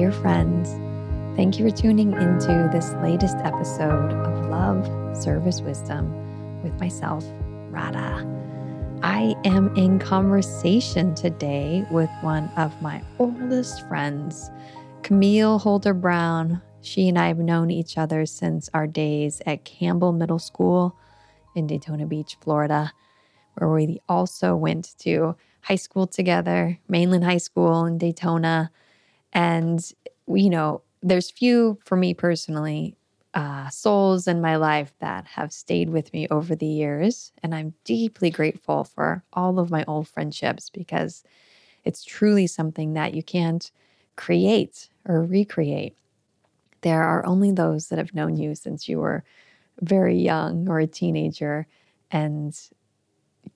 Dear friends. Thank you for tuning into this latest episode of Love, Service, Wisdom with myself, Radha. I am in conversation today with one of my oldest friends, Camille Holder Brown. She and I have known each other since our days at Campbell Middle School in Daytona Beach, Florida, where we also went to high school together, Mainland High School in Daytona. And, you know, there's few for me personally uh, souls in my life that have stayed with me over the years. And I'm deeply grateful for all of my old friendships because it's truly something that you can't create or recreate. There are only those that have known you since you were very young or a teenager. And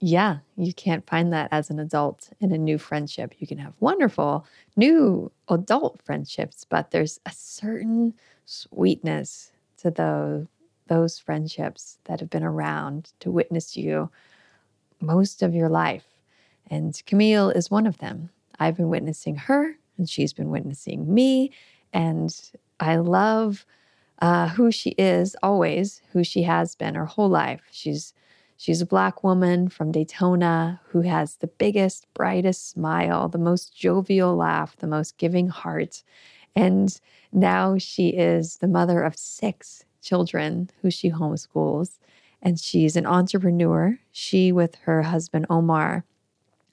yeah, you can't find that as an adult in a new friendship. You can have wonderful new adult friendships, but there's a certain sweetness to those those friendships that have been around to witness you most of your life. And Camille is one of them. I've been witnessing her, and she's been witnessing me. And I love uh, who she is always, who she has been her whole life. She's She's a Black woman from Daytona who has the biggest, brightest smile, the most jovial laugh, the most giving heart. And now she is the mother of six children who she homeschools. And she's an entrepreneur. She, with her husband Omar,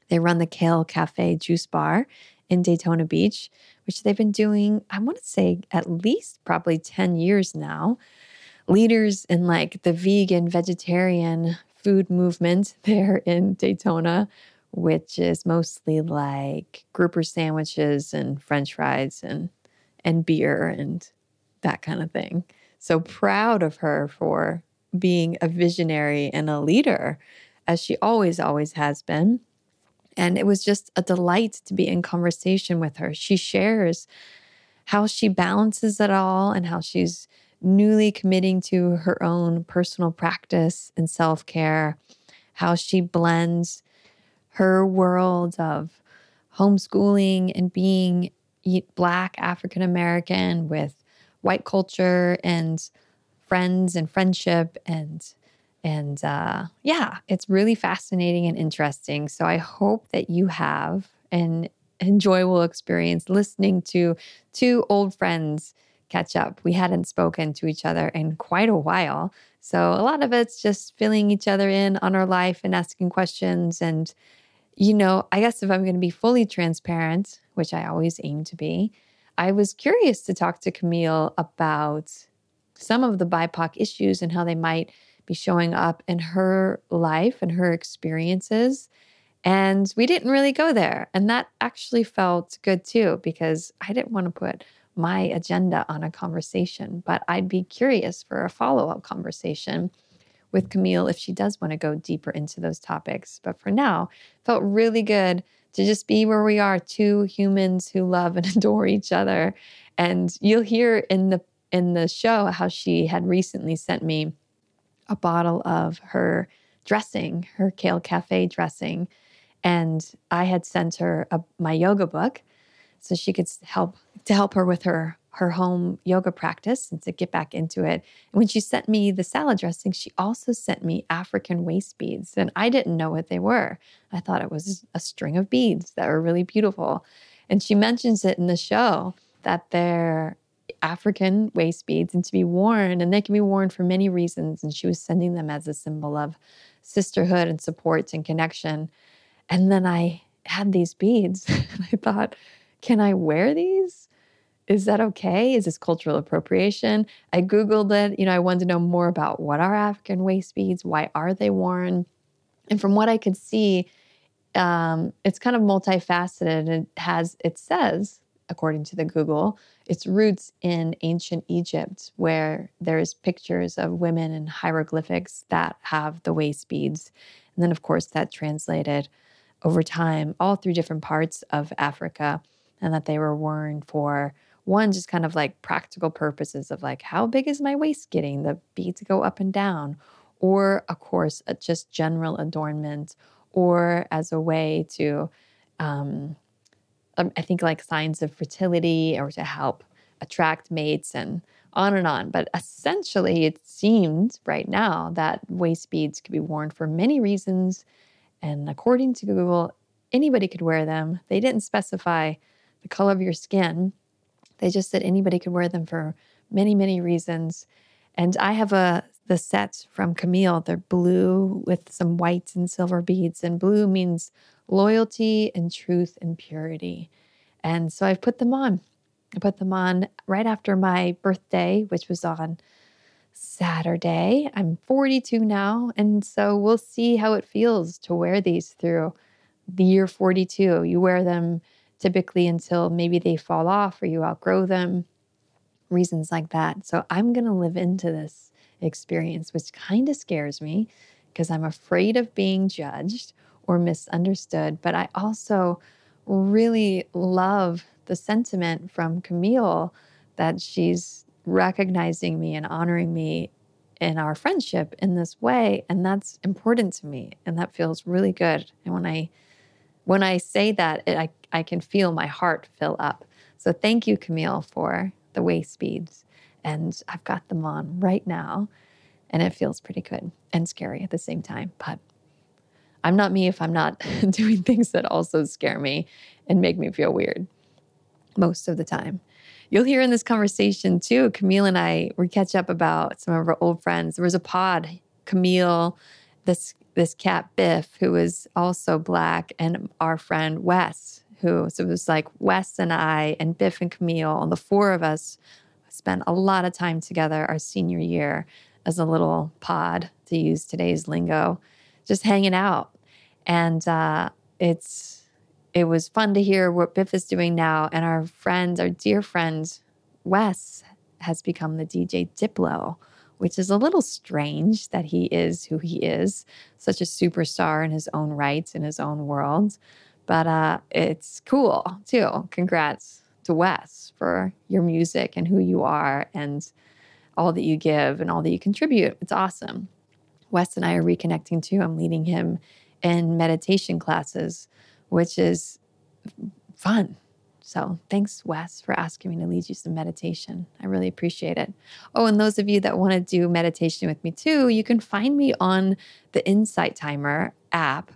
they run the Kale Cafe Juice Bar in Daytona Beach, which they've been doing, I want to say, at least probably 10 years now. Leaders in like the vegan, vegetarian, food movement there in Daytona, which is mostly like grouper sandwiches and french fries and and beer and that kind of thing. So proud of her for being a visionary and a leader as she always always has been. And it was just a delight to be in conversation with her. She shares how she balances it all and how she's newly committing to her own personal practice and self care, how she blends her world of homeschooling and being Black African American with white culture and friends and friendship and and uh, yeah, it's really fascinating and interesting. So I hope that you have an enjoyable experience listening to two old friends catch up. We hadn't spoken to each other in quite a while. So a lot of it's just filling each other in on our life and asking questions. And, you know, I guess if I'm going to be fully transparent, which I always aim to be, I was curious to talk to Camille about some of the BIPOC issues and how they might be showing up in her life and her experiences. And we didn't really go there. And that actually felt good too, because I didn't want to put my agenda on a conversation, but I'd be curious for a follow up conversation with Camille if she does want to go deeper into those topics. But for now, felt really good to just be where we are, two humans who love and adore each other. And you'll hear in the in the show how she had recently sent me a bottle of her dressing, her kale cafe dressing, and I had sent her a, my yoga book so she could help to help her with her her home yoga practice and to get back into it. And when she sent me the salad dressing, she also sent me African waist beads, and I didn't know what they were. I thought it was a string of beads that were really beautiful. And she mentions it in the show that they're African waist beads and to be worn, and they can be worn for many reasons. And she was sending them as a symbol of sisterhood and support and connection. And then I had these beads, and I thought, can I wear these? Is that okay? Is this cultural appropriation? I Googled it. You know, I wanted to know more about what are African waist beads? Why are they worn? And from what I could see, um, it's kind of multifaceted. It has, it says, according to the Google, its roots in ancient Egypt, where there's pictures of women in hieroglyphics that have the waist beads. And then, of course, that translated over time all through different parts of Africa and that they were worn for one just kind of like practical purposes of like how big is my waist getting the beads go up and down or of course just general adornment or as a way to um, um, I think like signs of fertility or to help attract mates and on and on. But essentially, it seems right now that waist beads could be worn for many reasons. And according to Google, anybody could wear them. They didn't specify the color of your skin, they just said anybody could wear them for many, many reasons. And I have a the sets from Camille. They're blue with some whites and silver beads, and blue means loyalty and truth and purity. And so I've put them on. I put them on right after my birthday, which was on Saturday. I'm 42 now. And so we'll see how it feels to wear these through the year 42. You wear them typically until maybe they fall off or you outgrow them, reasons like that. So I'm going to live into this experience, which kind of scares me because I'm afraid of being judged or misunderstood. But I also really love the sentiment from Camille that she's recognizing me and honoring me in our friendship in this way and that's important to me and that feels really good and when i when i say that it, i i can feel my heart fill up so thank you camille for the waist beads and i've got them on right now and it feels pretty good and scary at the same time but i'm not me if i'm not doing things that also scare me and make me feel weird most of the time. You'll hear in this conversation too, Camille and I, we catch up about some of our old friends. There was a pod, Camille, this this cat Biff, who was also black, and our friend Wes, who so it was like Wes and I and Biff and Camille, and the four of us spent a lot of time together our senior year as a little pod, to use today's lingo, just hanging out. And uh, it's it was fun to hear what Biff is doing now. And our friend, our dear friend, Wes, has become the DJ Diplo, which is a little strange that he is who he is, such a superstar in his own right, in his own world. But uh, it's cool too. Congrats to Wes for your music and who you are and all that you give and all that you contribute. It's awesome. Wes and I are reconnecting too. I'm leading him in meditation classes which is fun. So thanks, Wes, for asking me to lead you some meditation. I really appreciate it. Oh, and those of you that want to do meditation with me too, you can find me on the Insight Timer app.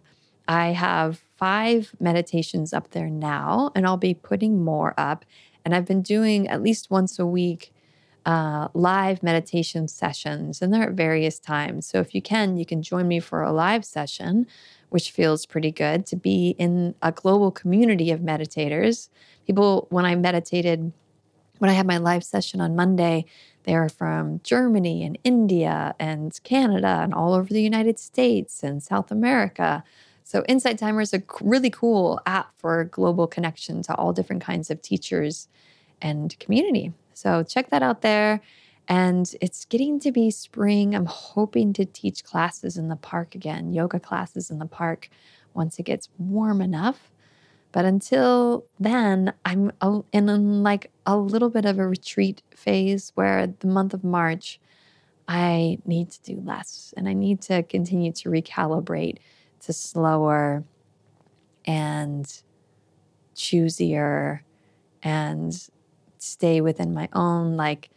I have five meditations up there now, and I'll be putting more up. And I've been doing at least once a week uh, live meditation sessions, and they're at various times. So if you can, you can join me for a live session which feels pretty good to be in a global community of meditators. People, when I meditated, when I had my live session on Monday, they were from Germany and India and Canada and all over the United States and South America. So, Insight Timer is a really cool app for global connection to all different kinds of teachers and community. So, check that out there. And it's getting to be spring. I'm hoping to teach classes in the park again, yoga classes in the park once it gets warm enough. But until then, I'm in like a little bit of a retreat phase where the month of March, I need to do less and I need to continue to recalibrate to slower and choosier and stay within my own like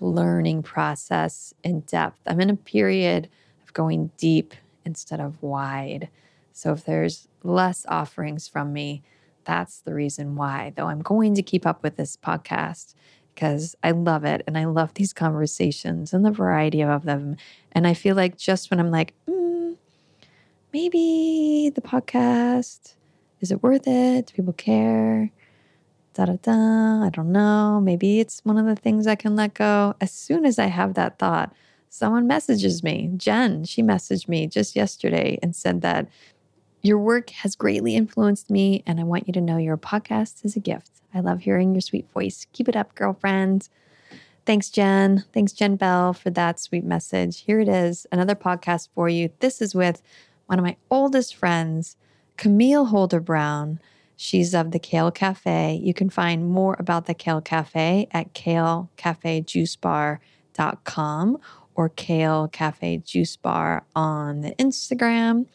learning process in depth. I'm in a period of going deep instead of wide. So if there's less offerings from me, that's the reason why. Though I'm going to keep up with this podcast because I love it and I love these conversations and the variety of them. And I feel like just when I'm like, mm, maybe the podcast, is it worth it? Do people care? da da da, I don't know, maybe it's one of the things I can let go. As soon as I have that thought, someone messages me. Jen, she messaged me just yesterday and said that your work has greatly influenced me, and I want you to know your podcast is a gift. I love hearing your sweet voice. Keep it up, girlfriend. Thanks, Jen. Thanks, Jen Bell, for that sweet message. Here it is, another podcast for you. This is with one of my oldest friends, Camille Holder Brown. She's of the Kale Cafe. You can find more about the Kale Cafe at kalecafejuicebar.com or Kale Cafe Juice Bar on the Instagram.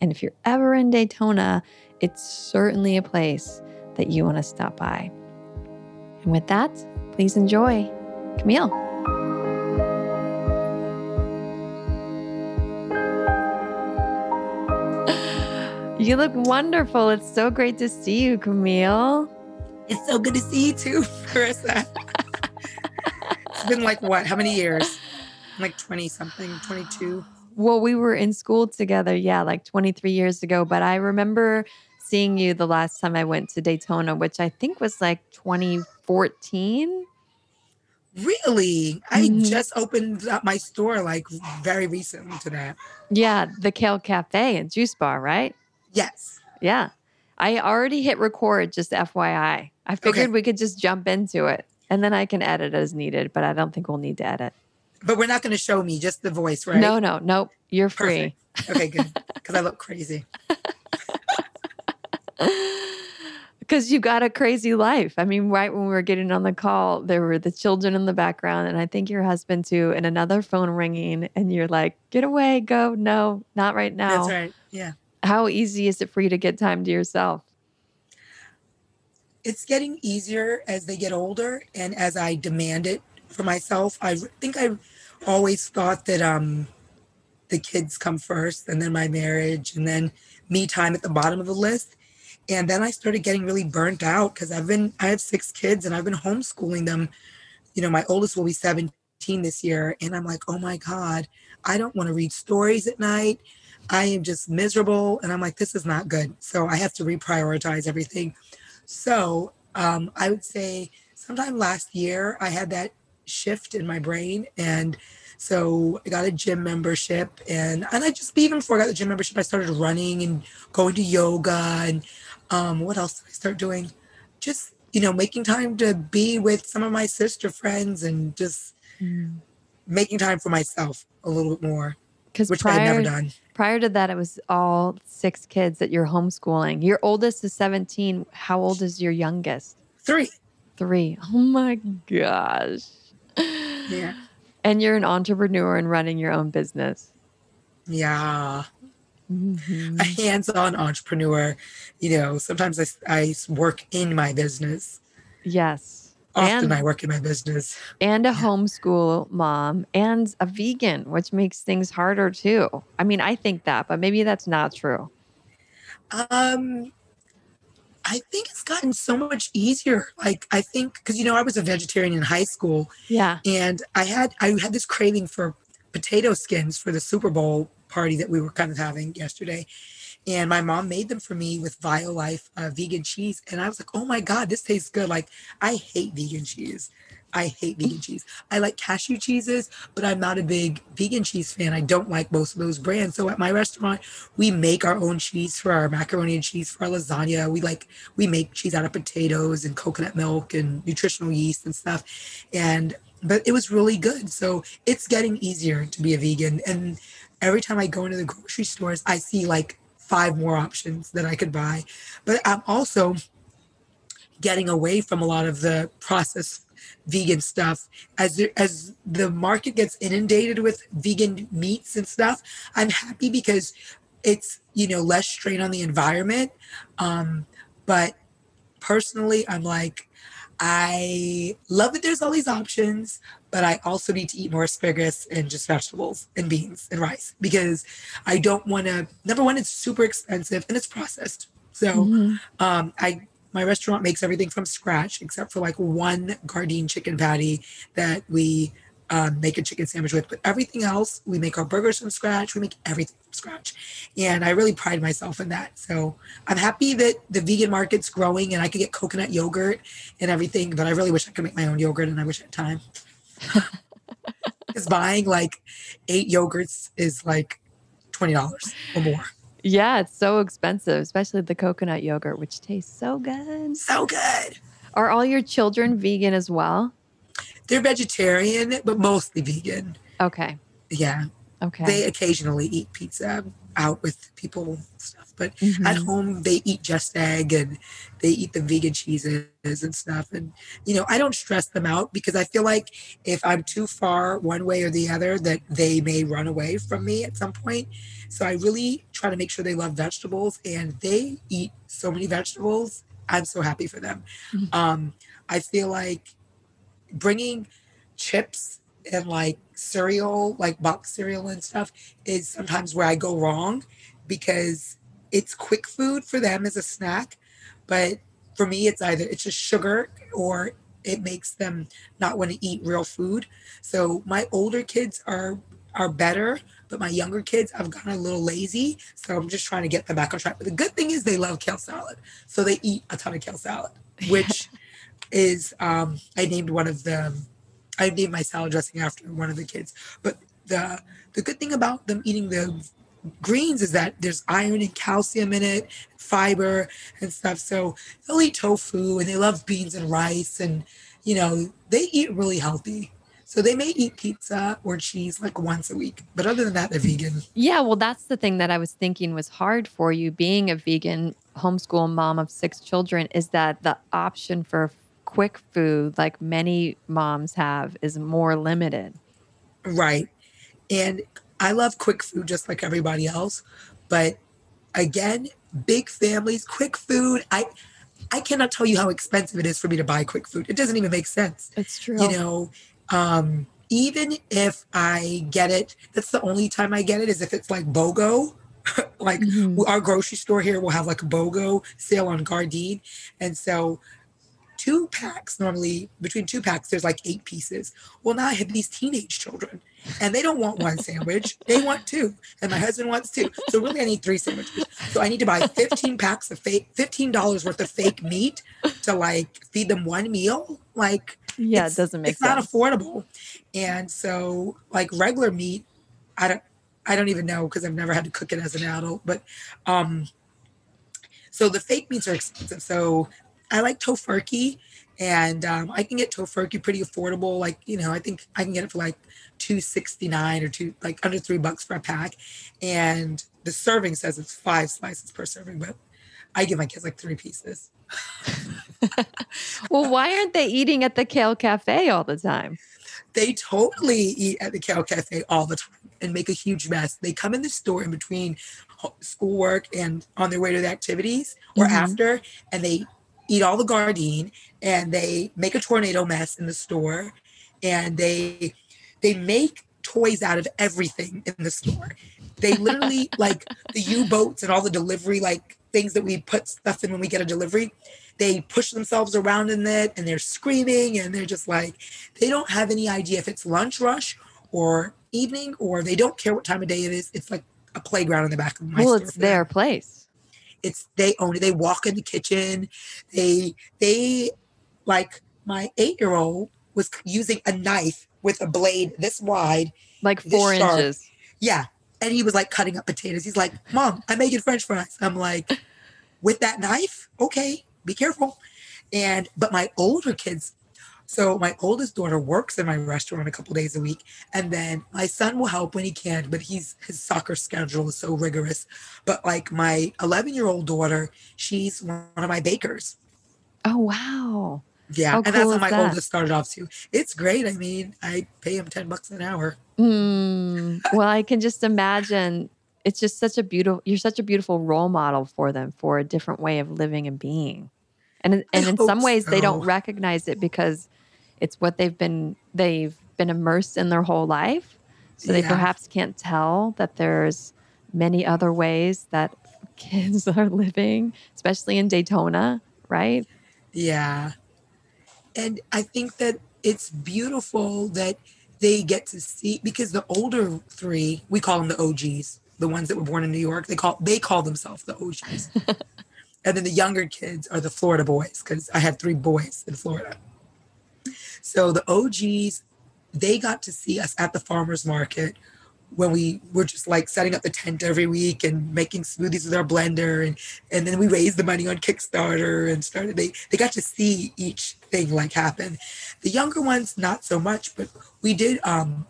And if you're ever in Daytona, it's certainly a place that you want to stop by. And with that, please enjoy Camille. You look wonderful. It's so great to see you, Camille. It's so good to see you too, Carissa. it's been like what? How many years? Like 20 something, 22. Well, we were in school together, yeah, like 23 years ago. But I remember seeing you the last time I went to Daytona, which I think was like 2014. Really? I mm-hmm. just opened up my store like very recently to that. Yeah, the Kale Cafe and Juice Bar, right? Yes. Yeah. I already hit record, just FYI. I figured okay. we could just jump into it and then I can edit as needed, but I don't think we'll need to edit. But we're not going to show me just the voice, right? No, no, nope. You're free. Perfect. Okay, good. Because I look crazy. Because you've got a crazy life. I mean, right when we were getting on the call, there were the children in the background, and I think your husband too, and another phone ringing, and you're like, "Get away, go! No, not right now." That's right. Yeah how easy is it for you to get time to yourself? It's getting easier as they get older and as I demand it for myself. I think I've always thought that um, the kids come first and then my marriage and then me time at the bottom of the list. And then I started getting really burnt out because I've been, I have six kids and I've been homeschooling them. You know, my oldest will be 17 this year. And I'm like, oh my God, I don't want to read stories at night. I am just miserable. And I'm like, this is not good. So I have to reprioritize everything. So um, I would say sometime last year, I had that shift in my brain. And so I got a gym membership. And, and I just, even before I got the gym membership, I started running and going to yoga. And um, what else did I start doing? Just, you know, making time to be with some of my sister friends and just mm. making time for myself a little bit more. Which prior, I had never done. Prior to that, it was all six kids that you're homeschooling. Your oldest is 17. How old is your youngest? Three. Three. Oh my gosh. Yeah. And you're an entrepreneur and running your own business. Yeah. Mm-hmm. A hands on entrepreneur. You know, sometimes I, I work in my business. Yes Often and, I work in my business. And a yeah. homeschool mom and a vegan, which makes things harder too. I mean, I think that, but maybe that's not true. Um, I think it's gotten so much easier. Like I think because you know I was a vegetarian in high school. Yeah. And I had I had this craving for potato skins for the Super Bowl party that we were kind of having yesterday and my mom made them for me with Violife uh, vegan cheese. And I was like, oh my God, this tastes good. Like, I hate vegan cheese. I hate vegan cheese. I like cashew cheeses, but I'm not a big vegan cheese fan. I don't like most of those brands. So at my restaurant, we make our own cheese for our macaroni and cheese for our lasagna. We like we make cheese out of potatoes and coconut milk and nutritional yeast and stuff. And but it was really good. So it's getting easier to be a vegan. And every time I go into the grocery stores, I see like five more options that I could buy. But I'm also getting away from a lot of the processed vegan stuff as there, as the market gets inundated with vegan meats and stuff i'm happy because it's you know less strain on the environment um, but personally i'm like I love that there's all these options, but I also need to eat more asparagus and just vegetables and beans and rice because I don't want to. Number one, it's super expensive and it's processed. So mm-hmm. um, I my restaurant makes everything from scratch except for like one Gardein chicken patty that we um, make a chicken sandwich with. But everything else, we make our burgers from scratch. We make everything from scratch. And I really pride myself in that. So I'm happy that the vegan market's growing and I could get coconut yogurt and everything. But I really wish I could make my own yogurt and I wish I had time. Because buying like eight yogurts is like $20 or more. Yeah, it's so expensive, especially the coconut yogurt, which tastes so good. So good. Are all your children vegan as well? They're vegetarian, but mostly vegan. Okay. Yeah. Okay. They occasionally eat pizza out with people stuff, but mm-hmm. at home they eat just egg and they eat the vegan cheeses and stuff. And you know, I don't stress them out because I feel like if I'm too far one way or the other, that they may run away from me at some point. So I really try to make sure they love vegetables and they eat so many vegetables I'm so happy for them. Um, I feel like bringing chips and like cereal, like box cereal and stuff, is sometimes where I go wrong because it's quick food for them as a snack. But for me, it's either it's just sugar or it makes them not want to eat real food. So my older kids are are better, but my younger kids I've gotten a little lazy. So I'm just trying to get them back on track. But the good thing is they love kale salad. So they eat a ton of kale salad, which is um I named one of them I named my salad dressing after one of the kids. But the the good thing about them eating the greens is that there's iron and calcium in it, fiber and stuff. So they'll eat tofu and they love beans and rice and you know, they eat really healthy. So they may eat pizza or cheese like once a week, but other than that, they're vegan. Yeah, well, that's the thing that I was thinking was hard for you being a vegan homeschool mom of six children is that the option for quick food, like many moms have, is more limited. Right. And I love quick food just like everybody else. But again, big families, quick food. I I cannot tell you how expensive it is for me to buy quick food. It doesn't even make sense. It's true. You know, um, even if I get it, that's the only time I get it is if it's like BOGO. like Mhm. our grocery store here will have like a BOGO sale on Gardein. And so two packs normally between two packs there's like eight pieces. Well now i have these teenage children and they don't want one sandwich. They want two and my husband wants two. So really i need three sandwiches. So i need to buy 15 packs of fake $15 worth of fake meat to like feed them one meal. Like Yeah, it doesn't make sense. it's sense. not affordable. And so like regular meat i don't i don't even know because i've never had to cook it as an adult but um so the fake meats are expensive. So i like tofurkey and um, i can get tofurkey pretty affordable like you know i think i can get it for like 269 or two like under three bucks for a pack and the serving says it's five slices per serving but i give my kids like three pieces well, why aren't they eating at the Kale Cafe all the time? they totally eat at the Kale Cafe all the time and make a huge mess. They come in the store in between ho- schoolwork and on their way to the activities or Mhm. after, and they eat all the Gardein and they make a tornado mess in the store, and they they make toys out of everything in the store. They literally like the U boats and all the delivery like things that we put stuff in when we get a delivery. They push themselves around in it and they're screaming and they're just like they don't have any idea if it's lunch rush or evening or they don't care what time of day it is. It's like a playground in the back of my well, store it's their place. It's they own it. They walk in the kitchen. They they like my eight year old was using a knife with a blade this wide. Like four sharp. inches. Yeah. And he was like cutting up potatoes. He's like, Mom, I'm making French fries. I'm like, with that knife? Okay, be careful. And but my older kids, so my oldest daughter works in my restaurant a couple days a week, and then my son will help when he can, but he's his soccer schedule is so rigorous. But like my 11 year old daughter, she's one of my bakers. Oh, wow. Yeah, How and that's cool how is my that? oldest started off too. It's great. I mean, I pay him 10 bucks an hour. Mm, well, I can just imagine it's just such a beautiful, you're such a beautiful role model for them for a different way of living and being. And, and in some ways, they don't recognize it because it's what they've been, they've been immersed in their whole life. So they Yeah. perhaps can't tell that there's many other ways that kids are living, especially in Daytona, right? Yeah. And I think that it's beautiful that they get to see because the older three, we call them the OGs, the ones that were born in New York, they call they call themselves the OGs. and then the younger kids are the Florida boys because I had three boys in Florida. So the OGs, they got to see us at the farmers market when we were just like setting up the tent every week and making smoothies with our blender and and then we raised the money on Kickstarter and started they they got to see each thing like happen. The younger ones not so much, but we did um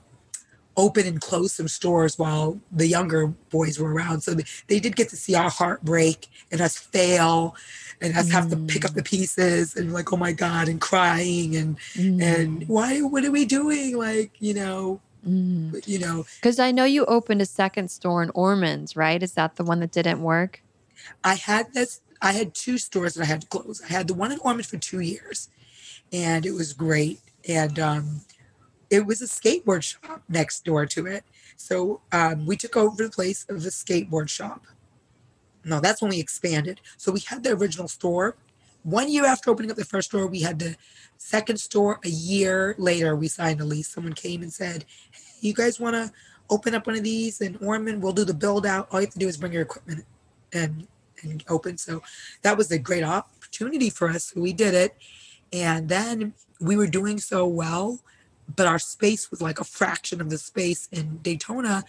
open and close some stores while the younger boys were around. So they, did get to see our heartbreak and us fail and us have to pick up the mm. pieces and like, oh my God, and crying and and mm. why what are we doing? Like, you know, mm. you know, Because I know you opened a second store in Ormond's, right? Is that the one that didn't work? I had this I had two stores that I had to close. I had the one in Ormond for two years, and it was great. And um, it was a skateboard shop next door to it. So um, we took over the place of the skateboard shop. No, that's when we expanded. So we had the original store. One year after opening up the first store, we had the second store. A year later, we signed a lease. Someone came and said, hey, you guys want to open up one of these in Ormond? We'll do the build out. All you have to do is bring your equipment and and open. So that was a great opportunity for us. We did it. And then we were doing so well but our space was like a fraction of the space in Daytona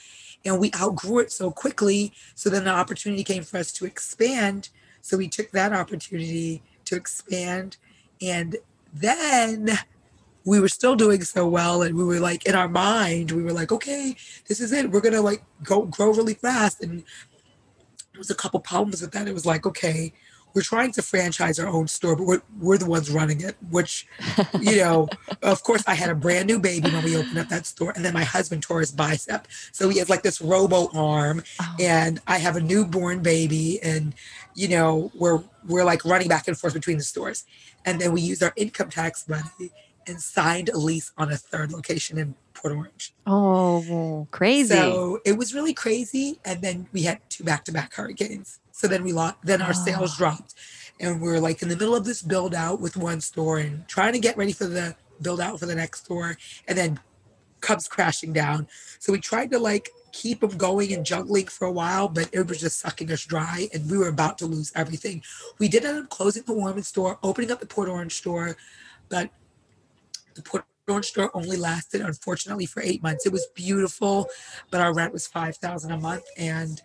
and we outgrew it so quickly so then the opportunity came for us to expand. So we took that opportunity to expand and then we were still doing so well and we were like in our mind we were like okay this is it. We're gonna like go grow really fast. And there was a couple problems with that. It was like okay we're trying to franchise our own store, but we're, we're the ones running it, which, you know, of course, I had a brand new baby when we opened up that store. And then my husband tore his bicep. So he has like this robo arm, oh. and I have a newborn baby. And, you know, we're, we're like running back and forth between the stores. And then we used our income tax money and signed a lease on a third location in Port Orange. Oh, crazy. So it was really crazy. And then we had two back to back hurricanes. So then we lost, then our oh. sales ah. dropped. And we are like in the middle of this build out with one store and trying to get ready for the build out for the next store. And then Cubs crashing down. So we tried to like keep them going and juggling for a while, but it was just sucking us dry and we were about to lose everything. We did end up closing the Ormond store, opening up the Port Orange store, but the Port Orange store only lasted, unfortunately, for eight months. It was beautiful, but our rent was five thousand a month. And,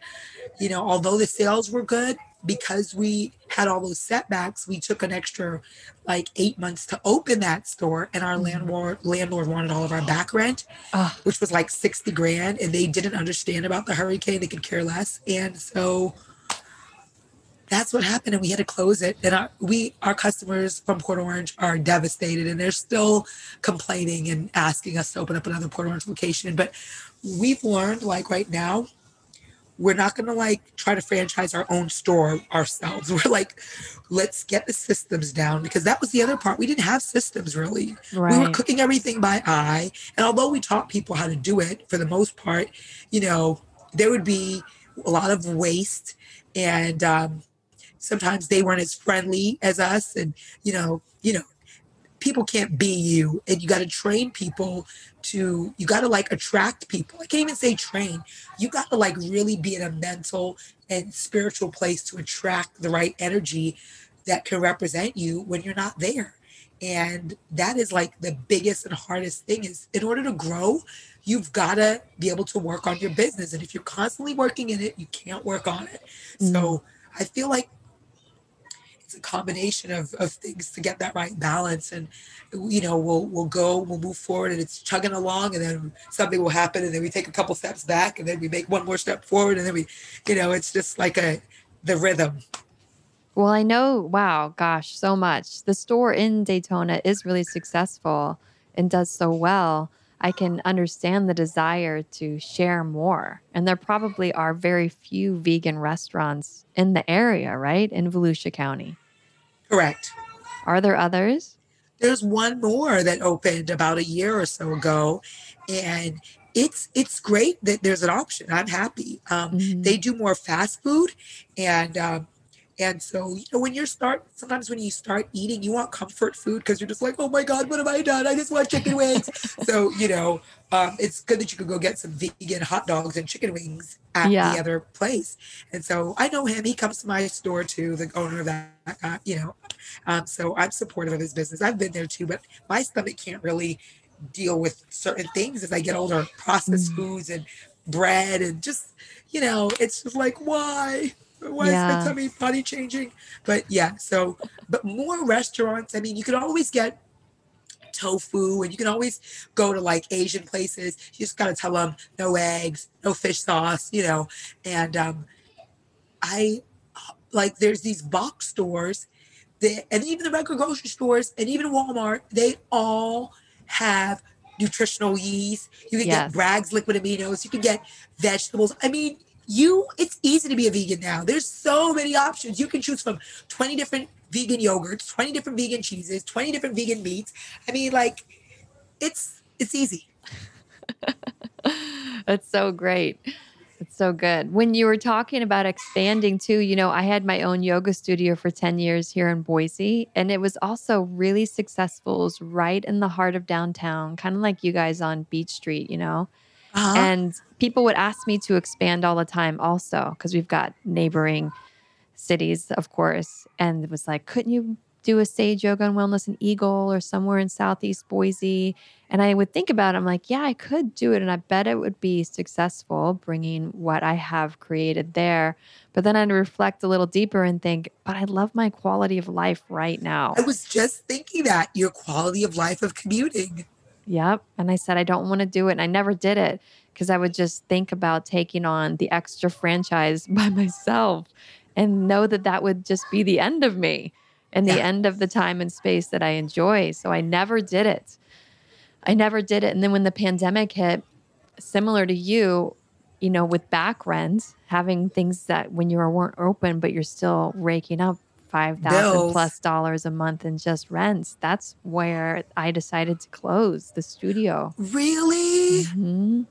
you know, although the sales were good, because we had all those setbacks, we took an extra like eight months to open that store, and our mm-hmm. landlord landlord wanted all of our back rent, which was like sixty grand, and they didn't understand about the hurricane; they could care less, and so that's what happened and we had to close it. And our we our customers from port orange are devastated and they're still complaining and asking us to open up another port orange location. But we've learned like right now we're not going to like try to franchise our own store ourselves. We're like let's get the systems down because that was the other part. We didn't have systems really. Right. we were cooking everything by eye and although we taught people how to do it for the most part you know there would be a lot of waste and um, sometimes they weren't as friendly as us. And you know you know people can't be you. And you got to train people to you got to like attract people. I can't even say train. You got to like really be in a mental and spiritual place to attract the right energy that can represent you when you're not there. And that is like the biggest and hardest thing is in order to grow you've got to be able to work on your business. And if you're constantly working in it you can't work on it. Mm-hmm. so i feel like it's a combination of, of things to get that right balance and you know we'll we'll go we'll move forward and it's chugging along and then something will happen and then we take a couple steps back and then we make one more step forward and then we you know it's just like a the rhythm well i know wow gosh so much the store in daytona is really successful and does so well I can understand the desire to share more. And there probably are very few vegan restaurants in the area, right? In Volusia County. Correct. Are there others? There's one more that opened about a year or so ago, and it's it's great that there's an option. I'm happy. Um, mm-hmm. They do more fast food, and um, and so, you know, when you start, sometimes when you start eating, you want comfort food because you're just like, oh my God, what have I done? I just want chicken wings. so, you know, um, it's good that you could go get some vegan hot dogs and chicken wings at yeah. the other place. And so I know him. He comes to my store too, the owner of that, uh, you know. Um, so I'm supportive of his business. I've been there too, but my stomach can't really deal with certain things as I get older, processed mm. foods and bread and just, you know, it's just like, why? Why yeah. tummy body changing? But yeah, so but more restaurants. I mean, you can always get tofu and you can always go to like Asian places. You just gotta tell them no eggs, no fish sauce, you know. And um I like there's these box stores that and even the regular grocery stores and even Walmart, they all have nutritional yeast. You can yes. get Bragg's liquid aminos, you can get vegetables. I mean, you it's easy to be a vegan now. There's so many options. You can choose from 20 different vegan yogurts, 20 different vegan cheeses, 20 different vegan meats. I mean, like it's it's easy. That's so great. It's so good. When you were talking about expanding too, you know, I had my own yoga studio for 10 years here in Boise, and it was also really successful. It was right in the heart of downtown, kind of like you guys on Beach Street, you know? Uh-huh. And people would ask me to expand all the time, also, because we've got neighboring cities, of course. And it was like, couldn't you do a Sage Yoga and Wellness in Eagle or somewhere in Southeast Boise? And I would think about it. I'm like, yeah, I could do it. And I bet it would be successful bringing what I have created there. But then I'd reflect a little deeper and think, but I love my quality of life right now. I was just thinking that your quality of life of commuting. Yep. And I said, I don't want to do it. And I never did it because I would just think about taking on the extra franchise by myself and know that that would just be the end of me and the yeah. end of the time and space that I enjoy. So I never did it. I never did it. And then when the pandemic hit, similar to you, you know, with back rent, having things that when you weren't open, but you're still raking up five thousand plus dollars a month in just rents. That's where I decided to close the studio. Really? Mm-hmm.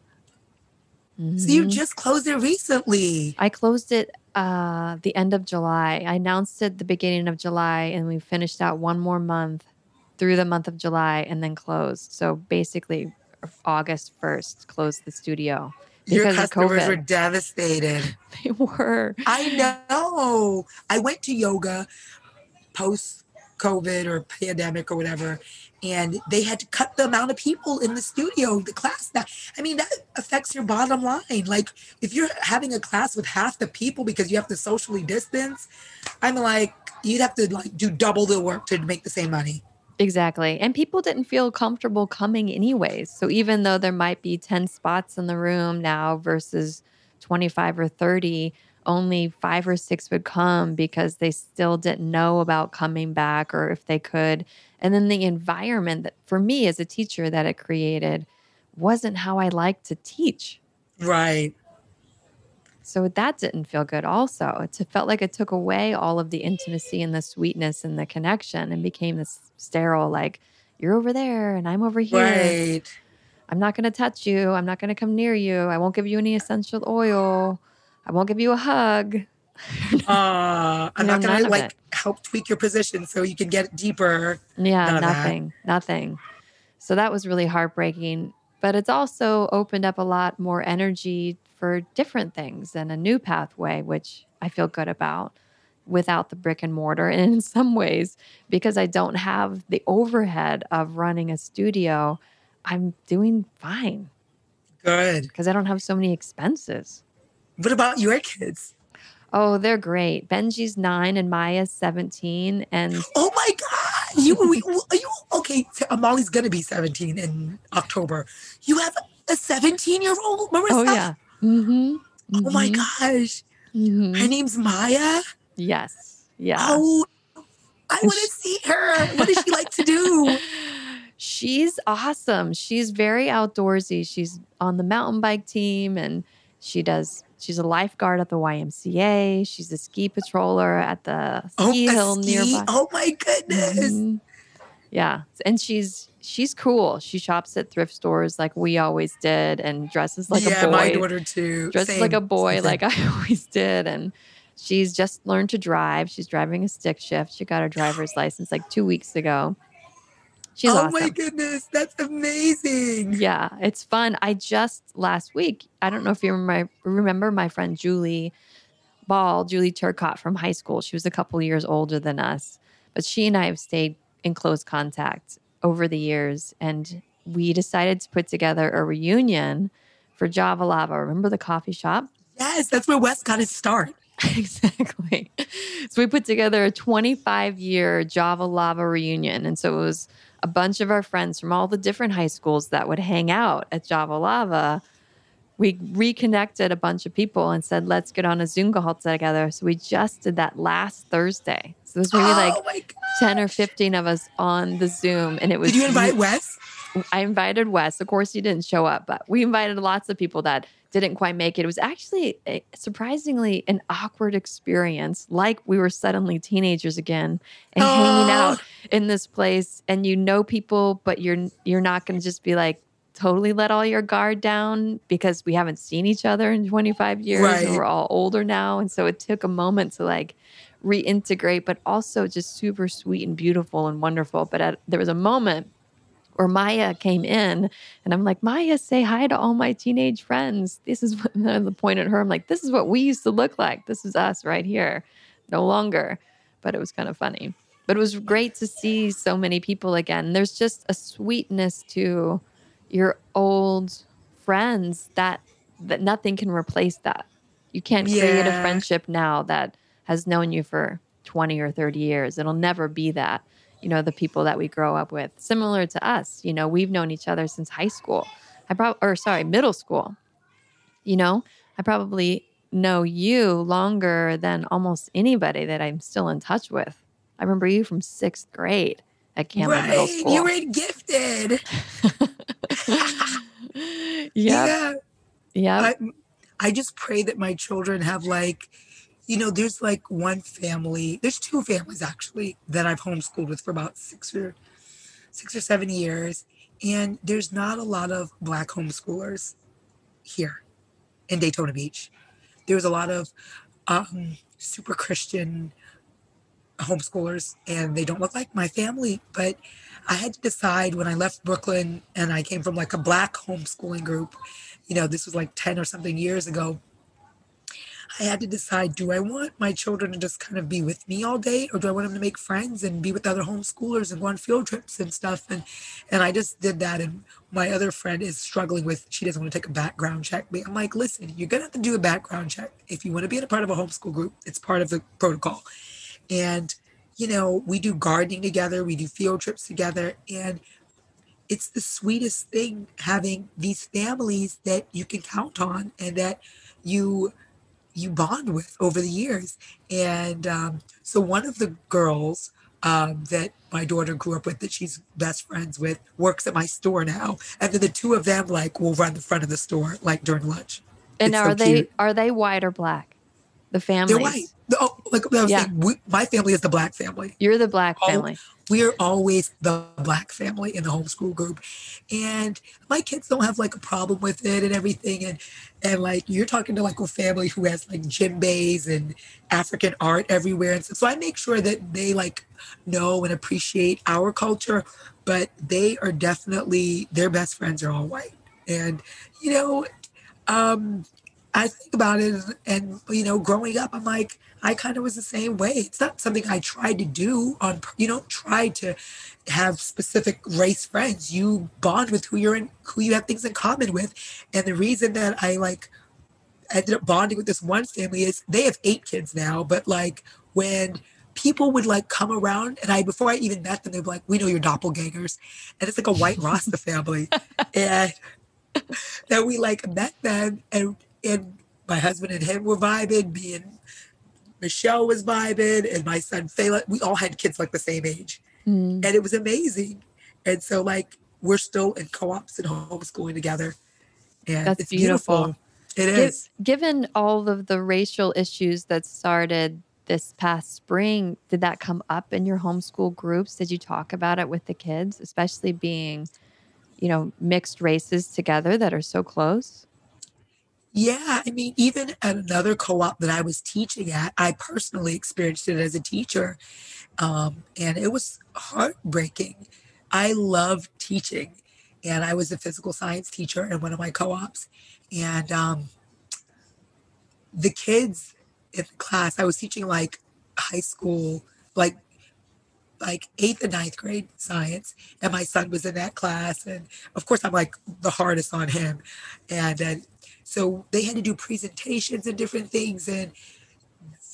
Mm-hmm. So you just closed it recently. I closed it uh the end of July. I announced it the beginning of July and we finished out one more month through the month of July and then closed. So basically, August 1st, closed the studio. Your customers were devastated. they were. I know. I went to yoga post COVID or pandemic or whatever, and they had to cut the amount of people in the studio, the class. That I mean, that affects your bottom line. Like if you're having a class with half the people because you have to socially distance, I'm like, you'd have to like do double the work to make the same money. Exactly. And people didn't feel comfortable coming anyways. So even though there might be 10 spots in the room now versus 25 or 30, only five or six would come because they still didn't know about coming back or if they could. And then the environment that for me as a teacher that it created wasn't how I like to teach. Right. So that didn't feel good also. It felt like it took away all of the intimacy and the sweetness and the connection and became this sterile, like, you're over there and I'm over here. Right. I'm not going to touch you. I'm not going to come near you. I won't give you any essential oil. I won't give you a hug. uh, I'm not going to like help tweak your position so you can get deeper. Yeah, nothing, nothing. So that was really heartbreaking. But it's also opened up a lot more energy for different things and a new pathway, which I feel good about without the brick and mortar. And in some ways, because I don't have the overhead of running a studio, I'm doing fine. Good. Because I don't have so many expenses. What about your kids? Oh, they're great. Benji's nine and Maya's 17. And oh my God. You, are you okay? Molly's going to be 17 in October. You have a 17 year old Marissa? Oh, yeah. Mm-hmm. Mm-hmm. Oh my mm-hmm. gosh. Mm-hmm. Her name's Maya. Yes. Yeah. Oh, I want to see her. What does she like to do? She's awesome. She's very outdoorsy. She's on the mountain bike team and she does she's a lifeguard at the YMCA. She's a ski patroller at the ski oh, hill ski? nearby. Oh my goodness. Mm-hmm. Yeah. And she's she's cool. She shops at thrift stores like we always did and dresses like yeah, a boy. Yeah, my daughter too. Dresses Same. like a boy Same. like I always did. And she's just learned to drive. She's driving a stick shift. She got her driver's license like two weeks ago. She's oh awesome. my goodness, that's amazing. Yeah, it's fun. I just last week, I don't know if you remember, remember my friend Julie Ball, Julie Turcott from high school. She was a couple years older than us, but she and I have stayed in close contact over the years. And we decided to put together a reunion for Java Lava. Remember the coffee shop? Yes, that's where Wes got his start. exactly. So we put together a 25 year Java Lava reunion. And so it was a bunch of our friends from all the different high schools that would hang out at Java Lava. We reconnected a bunch of people and said, let's get on a Zoom call together. So we just did that last Thursday. So there's maybe oh like 10 or 15 of us on the Zoom. And it was. Did you invite Wes? I invited Wes. Of course, he didn't show up, but we invited lots of people that didn't quite make it. It was actually a, surprisingly an awkward experience, like we were suddenly teenagers again and hanging oh. out in this place and you know people but you're you're not going to just be like totally let all your guard down because we haven't seen each other in 25 years Right. and we're all older now and so it took a moment to like reintegrate but also just super sweet and beautiful and wonderful but at, there was a moment where Maya came in and I'm like, Maya, say hi to all my teenage friends. This is what the point at her. I'm like, this is what we used to look like. This is us right here. No longer. But it was kind of funny. But it was great to see so many people again. There's just a sweetness to your old friends that that nothing can replace that. You can't create a friendship now that has known you for 20 or 30 years. It'll never be that you know the people that we grow up with. Similar to us you know we've known each other since high school. I probably or sorry middle school. You know i probably know you longer than almost anybody that i'm still in touch with. I remember you from sixth grade at cameron middle school. You were gifted. yep. Yeah. yep. I, I just pray that my children have like, you know, there's like one family, there's two families actually that I've homeschooled with for about six or six or seven years. And there's not a lot of black homeschoolers here in Daytona Beach. There's a lot of um, super Christian homeschoolers and they don't look like my family. But I had to decide when I left Brooklyn and I came from like a black homeschooling group, you know, this was like 10 or something years ago. I had to decide do I want my children to just kind of be with me all day or do I want them to make friends and be with other homeschoolers and go on field trips and stuff? And and I just did that and my other friend is struggling with she doesn't want to take a background check. But I'm like listen you're going to have to do a background check if you want to be in a part of a homeschool group. It's part of the protocol. And you know we do gardening together we do field trips together and it's the sweetest thing having these families that you can count on and that you you bond with over the years. And um, so one of the girls um, that my daughter grew up with, that she's best friends with, works at my store now. And then the two of them like will run the front of the store like during lunch. and It's so are they cute. are they white or black the families They're white. Oh, like I was Yeah. saying, we, my family is the black family. you're the black Oh, family. we are always the black family in the homeschool group. And my kids don't have like a problem with it and everything. And and like you're talking to like a family who has like djembes and african art everywhere and so, so i make sure that they like know and appreciate our culture. But they are definitely their best friends are all white. And you know um i think about it and you know growing up i'm like I kind of was the same way. It's not something I tried to do on. You don't try to have specific race friends. You bond with who you're in, who you have things in common with. And the reason that I like ended up bonding with this one family is they have eight kids now. But like when people would like come around, and I before I even met them, they'd be like, "We know you're doppelgangers," and it's like a white Rasta family, and that we like met them, and and my husband and him were vibing, me and Michelle was vibing, and my son Phelan. We all had kids like the same age, Mm. and it was amazing. And so, like, we're still in co-ops and homeschooling together, and That's it's beautiful. beautiful. It is. given all of the racial issues that started this past spring, did that come up in your homeschool groups? Did you talk about it with the kids, especially being, you know, mixed races together that are so close? Yeah, I mean, even at another co-op that I was teaching at, I personally experienced it as a teacher, um, and it was heartbreaking. I love teaching, and I was a physical science teacher in one of my co-ops, and um, the kids in the class, I was teaching like high school, like like eighth and ninth grade science, and my son was in that class, and of course I'm like the hardest on him, and uh, so they had to do presentations and different things, and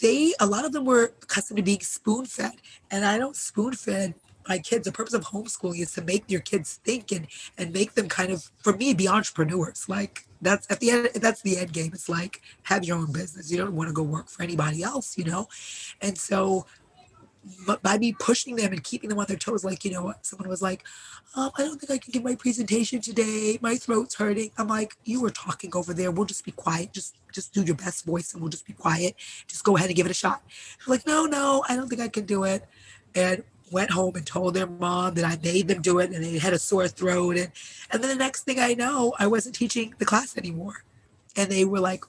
they a lot of them were accustomed to being spoon fed, and I don't spoon fed my kids. The purpose of homeschooling is to make your kids think and and make them kind of, for me, be entrepreneurs. Like that's at the end, that's the end game. It's like have your own business. You don't want to go work for anybody else, you know, and so by me pushing them and keeping them on their toes, like, you know, someone was like, um, I don't think I can give my presentation today. My throat's hurting. I'm like, you were talking over there. We'll just be quiet. Just just do your best voice and we'll just be quiet. Just go ahead and give it a shot. Like, no, no, I don't think I can do it. And went home and told their mom that I made them do it and they had a sore throat. And, and then the next thing I know, I wasn't teaching the class anymore. And they were like,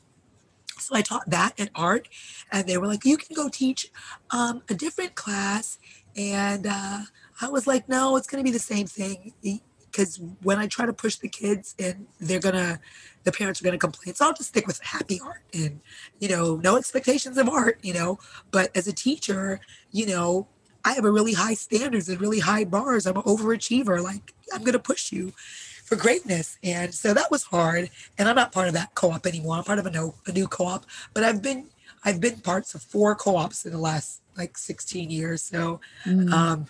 so I taught that and art. And they were like, you can go teach um, a different class. And uh, I was like, no, it's going to be the same thing. Because when I try to push the kids and they're to, the parents are to complain. So I'll just stick with happy art and, you know, no expectations of art, you know. But as a teacher, you know, I have a really high standards and really high bars. I'm an overachiever. Like I'm to push you for greatness. And so that was hard. And I'm not part of that co-op anymore. I'm part of a, no, a new co-op, but I've been, I've been parts of four co-ops in the last like 16 years. So, mm. um,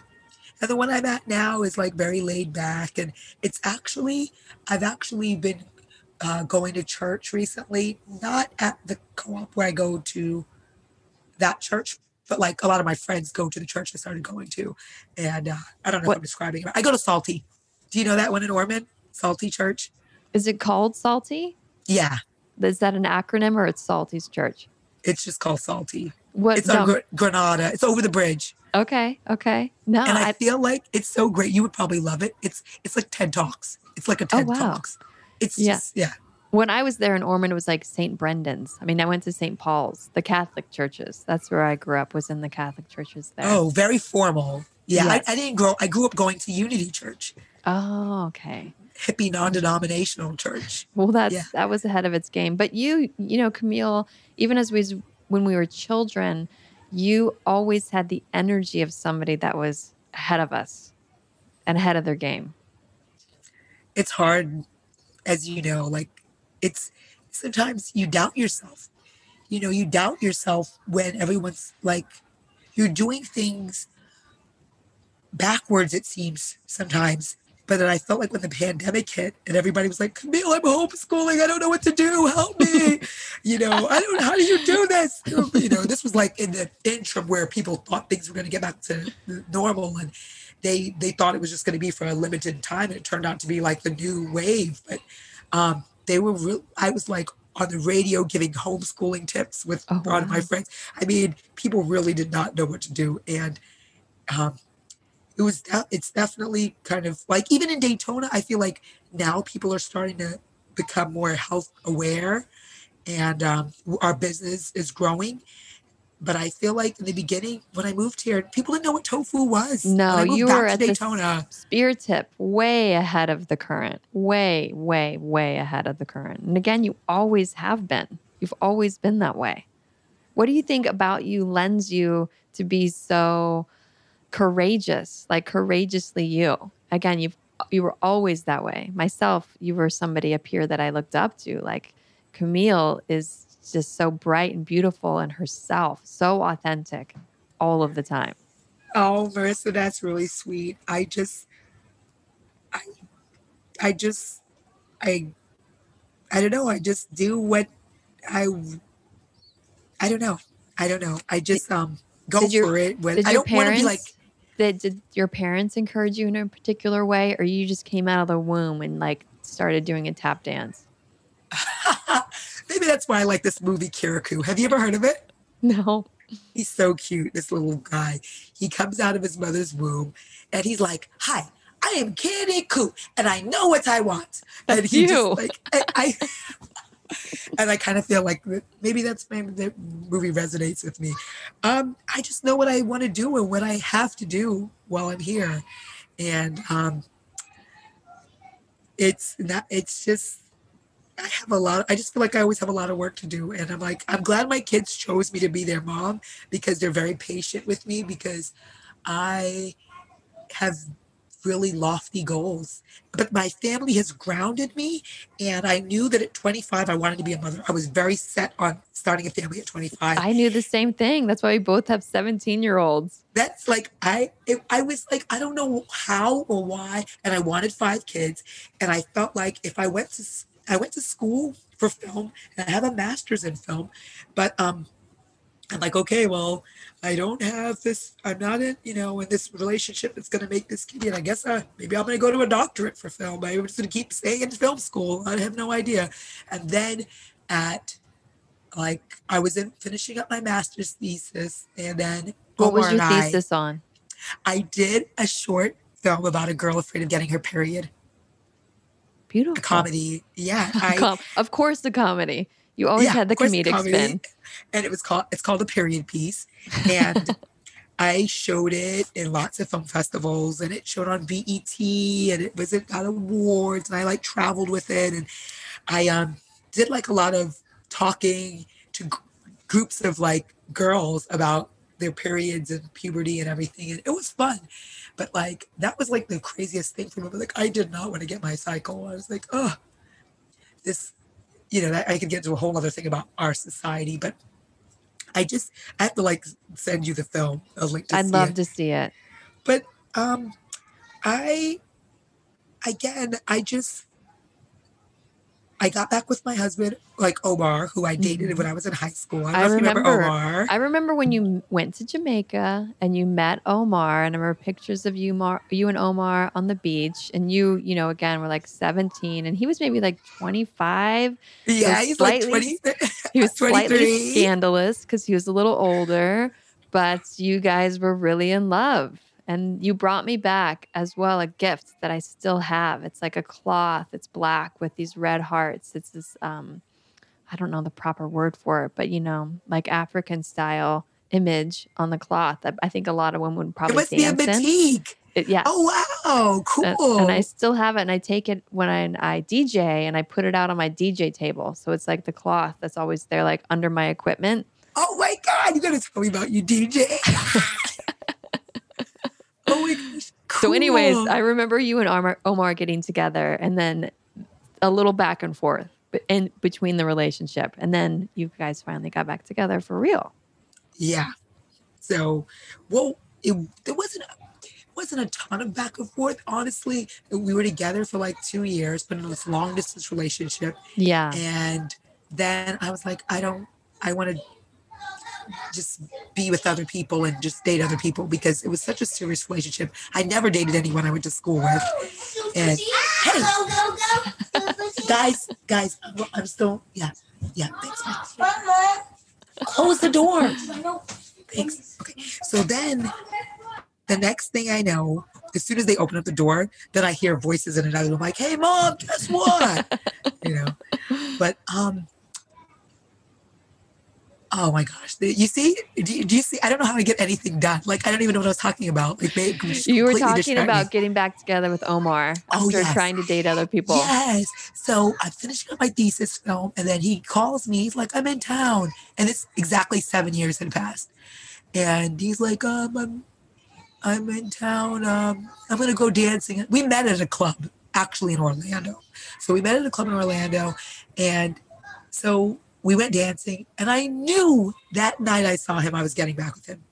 and the one I'm at now is like very laid back. And it's actually, I've actually been uh, going to church recently, not at the co op where I go to that church, but like a lot of my friends go to the church I started going to. And uh, I don't know what? if I'm describing it. I go to Salty. Do you know that one in Ormond? Salty Church. Is it called Salty? Yeah. Is that an acronym or it's Salty's church? It's just called Salty. What? It's on Granada. It's over the bridge. Okay. Okay. No. And I, I, feel like it's so great. You would probably love it. It's it's like TED Talks. It's like a oh, TED oh, wow. Talks. It's yeah. just yeah. When I was there in Ormond, it was like St. Brendan's. I mean, I went to St. Paul's, the Catholic churches. That's where I grew up. Was in the Catholic churches there. Oh, very formal. Yeah, yes. I, I didn't grow. I grew up going to Unity Church. Oh, okay hippie non-denominational church. Well, that's yeah. that was ahead of its game. But you, you know, Camille, even as we when we were children, you always had the energy of somebody that was ahead of us and ahead of their game. It's hard, as you know, like it's sometimes you doubt yourself. You know, you doubt yourself when everyone's like you're doing things backwards, it seems sometimes but then I felt like when the pandemic hit and everybody was like, Camille, I'm homeschooling. I don't know what to do. Help me. you know, I don't. How do you do this? You know, this was like in the interim where people thought things were going to get back to normal and they they thought it was just going to be for a limited time. And it turned out to be like the new wave. But um, they were real. I was like on the radio giving homeschooling tips with oh, wow. of my friends. I mean, people really did not know what to do. And um, it was it's definitely kind of like even in Daytona, I feel like now people are starting to become more health aware, and um, our business is growing. But I feel like in the beginning, when I moved here, people didn't know what tofu was. No, you were at Daytona. the spear tip, way ahead of the current, way, way, way ahead of the current. And again, you always have been. You've always been that way. What do you think about you lends you to be so courageous, like courageously you. Again, you've you were always that way. Myself, you were somebody up here that I looked up to. Like Camille is just so bright and beautiful in herself, so authentic all of the time. Oh, Marissa, that's really sweet. I just I I just I I don't know, I just do what I I don't know. I don't know. I just um go your, for it. When I don't want to be like that did your parents encourage you in a particular way or you just came out of the womb and like started doing a tap dance? Maybe that's why i like this movie kirikou have you ever heard of it? No. He's so cute this little guy. He comes out of his mother's womb and he's like hi i am kirikou and i know what i want. And he you. just like I, I and I kind of feel like maybe that's maybe the movie resonates with me. Um, I just know what I want to do and what I have to do while I'm here, and um, it's not. It's just I have a lot. I just feel like I always have a lot of work to do, and I'm like I'm glad my kids chose me to be their mom because they're very patient with me because I have really lofty goals. But my family has grounded me. And I knew that at 25, I wanted to be a mother. I was very set on starting a family at 25. I knew the same thing. That's why we both have 17 year olds. That's like, I, it, I was like, I don't know how or why. And I wanted five kids. And I felt like if I went to, I went to school for film and I have a master's in film, but, um, I'm like, okay, well, I don't have this. I'm not in, you know, in this relationship that's going to make this kid. And I guess uh, maybe I'm going to go to a doctorate for film. I'm just going to keep staying in film school. I have no idea. And then at like I was in finishing up my master's thesis, and then what was your I- thesis on? I did a short film about a girl afraid of getting her period, Beautiful a comedy. Yeah, I, of course, the comedy. You always yeah, had the comedic comedy. spin. and it was called it's called a period piece, and I showed it in lots of film festivals, and it showed on BET, and it was it got awards, and I like traveled with it, and I um did like a lot of talking to g- groups of like girls about their periods and puberty and everything, and it was fun. But like that was like the craziest thing for me. Like I did not want to get my cycle. I was like, oh, this, you know, I could get into a whole other thing about our society, but I just I have to like send you the film, a link to I'd love it. to see it. But um, I again, I just I got back with my husband, like Omar, who I dated when I was in high school. I Mm-hmm. I know if you remember remember. Omar. I remember when you went to Jamaica and you met Omar, and I remember pictures of you, Mar- you and Omar on the beach, and you, you know, again were like 17, and he was maybe like 25. yeah, so he's slightly- like 20. He was slightly scandalous because he was a little older, but you guys were really in love. And you brought me back as well a gift that I still have. It's like a cloth. It's black with these red hearts. It's this um I don't know the proper word for it, but you know, like African style image on the cloth. that I think a lot of women would It probably be a dance in. batik. It, yeah. Oh wow, cool. And, I still have it, and I take it when I, I DJ, and I put it out on my DJ table. So it's like the cloth that's always there, like under my equipment. oh my god, you gotta tell me about you, DJ. oh my gosh. So, anyways. I remember you and Omar, Omar getting together, and then a little back and forth in between the relationship, and then you guys finally got back together for real. Yeah. So, well, it there wasn't a, wasn't a ton of back and forth. Honestly, we were together for like two years, but in this long distance relationship, Yeah, and then I was like, I don't, I want to just be with other people and just date other people because it was such a serious relationship. I never dated anyone I went to school with. And hey, guys, guys, I'm still, yeah, yeah, thanks. Close the door. Thanks. Okay. So then the next thing I know, as soon as they open up the door, then I hear voices in another room like, hey mom, guess what? you know. But um Oh my gosh. You see? Do you, do you see? I don't know how I get anything done. Like, I don't even know what I was talking about. Like, they you were talking distract me. about getting back together with Omar Oh, after yes. trying to date other people. Yes. So I'm finishing up my thesis film, and then he calls me. He's like, "I'm in town," and it's exactly seven years had passed, and he's like, "Um, I'm, I'm in town. Um, I'm gonna go dancing." We met at a club, actually in Orlando. So we met at a club in Orlando, and so we went dancing, and I knew that night I saw him, I was getting back with him.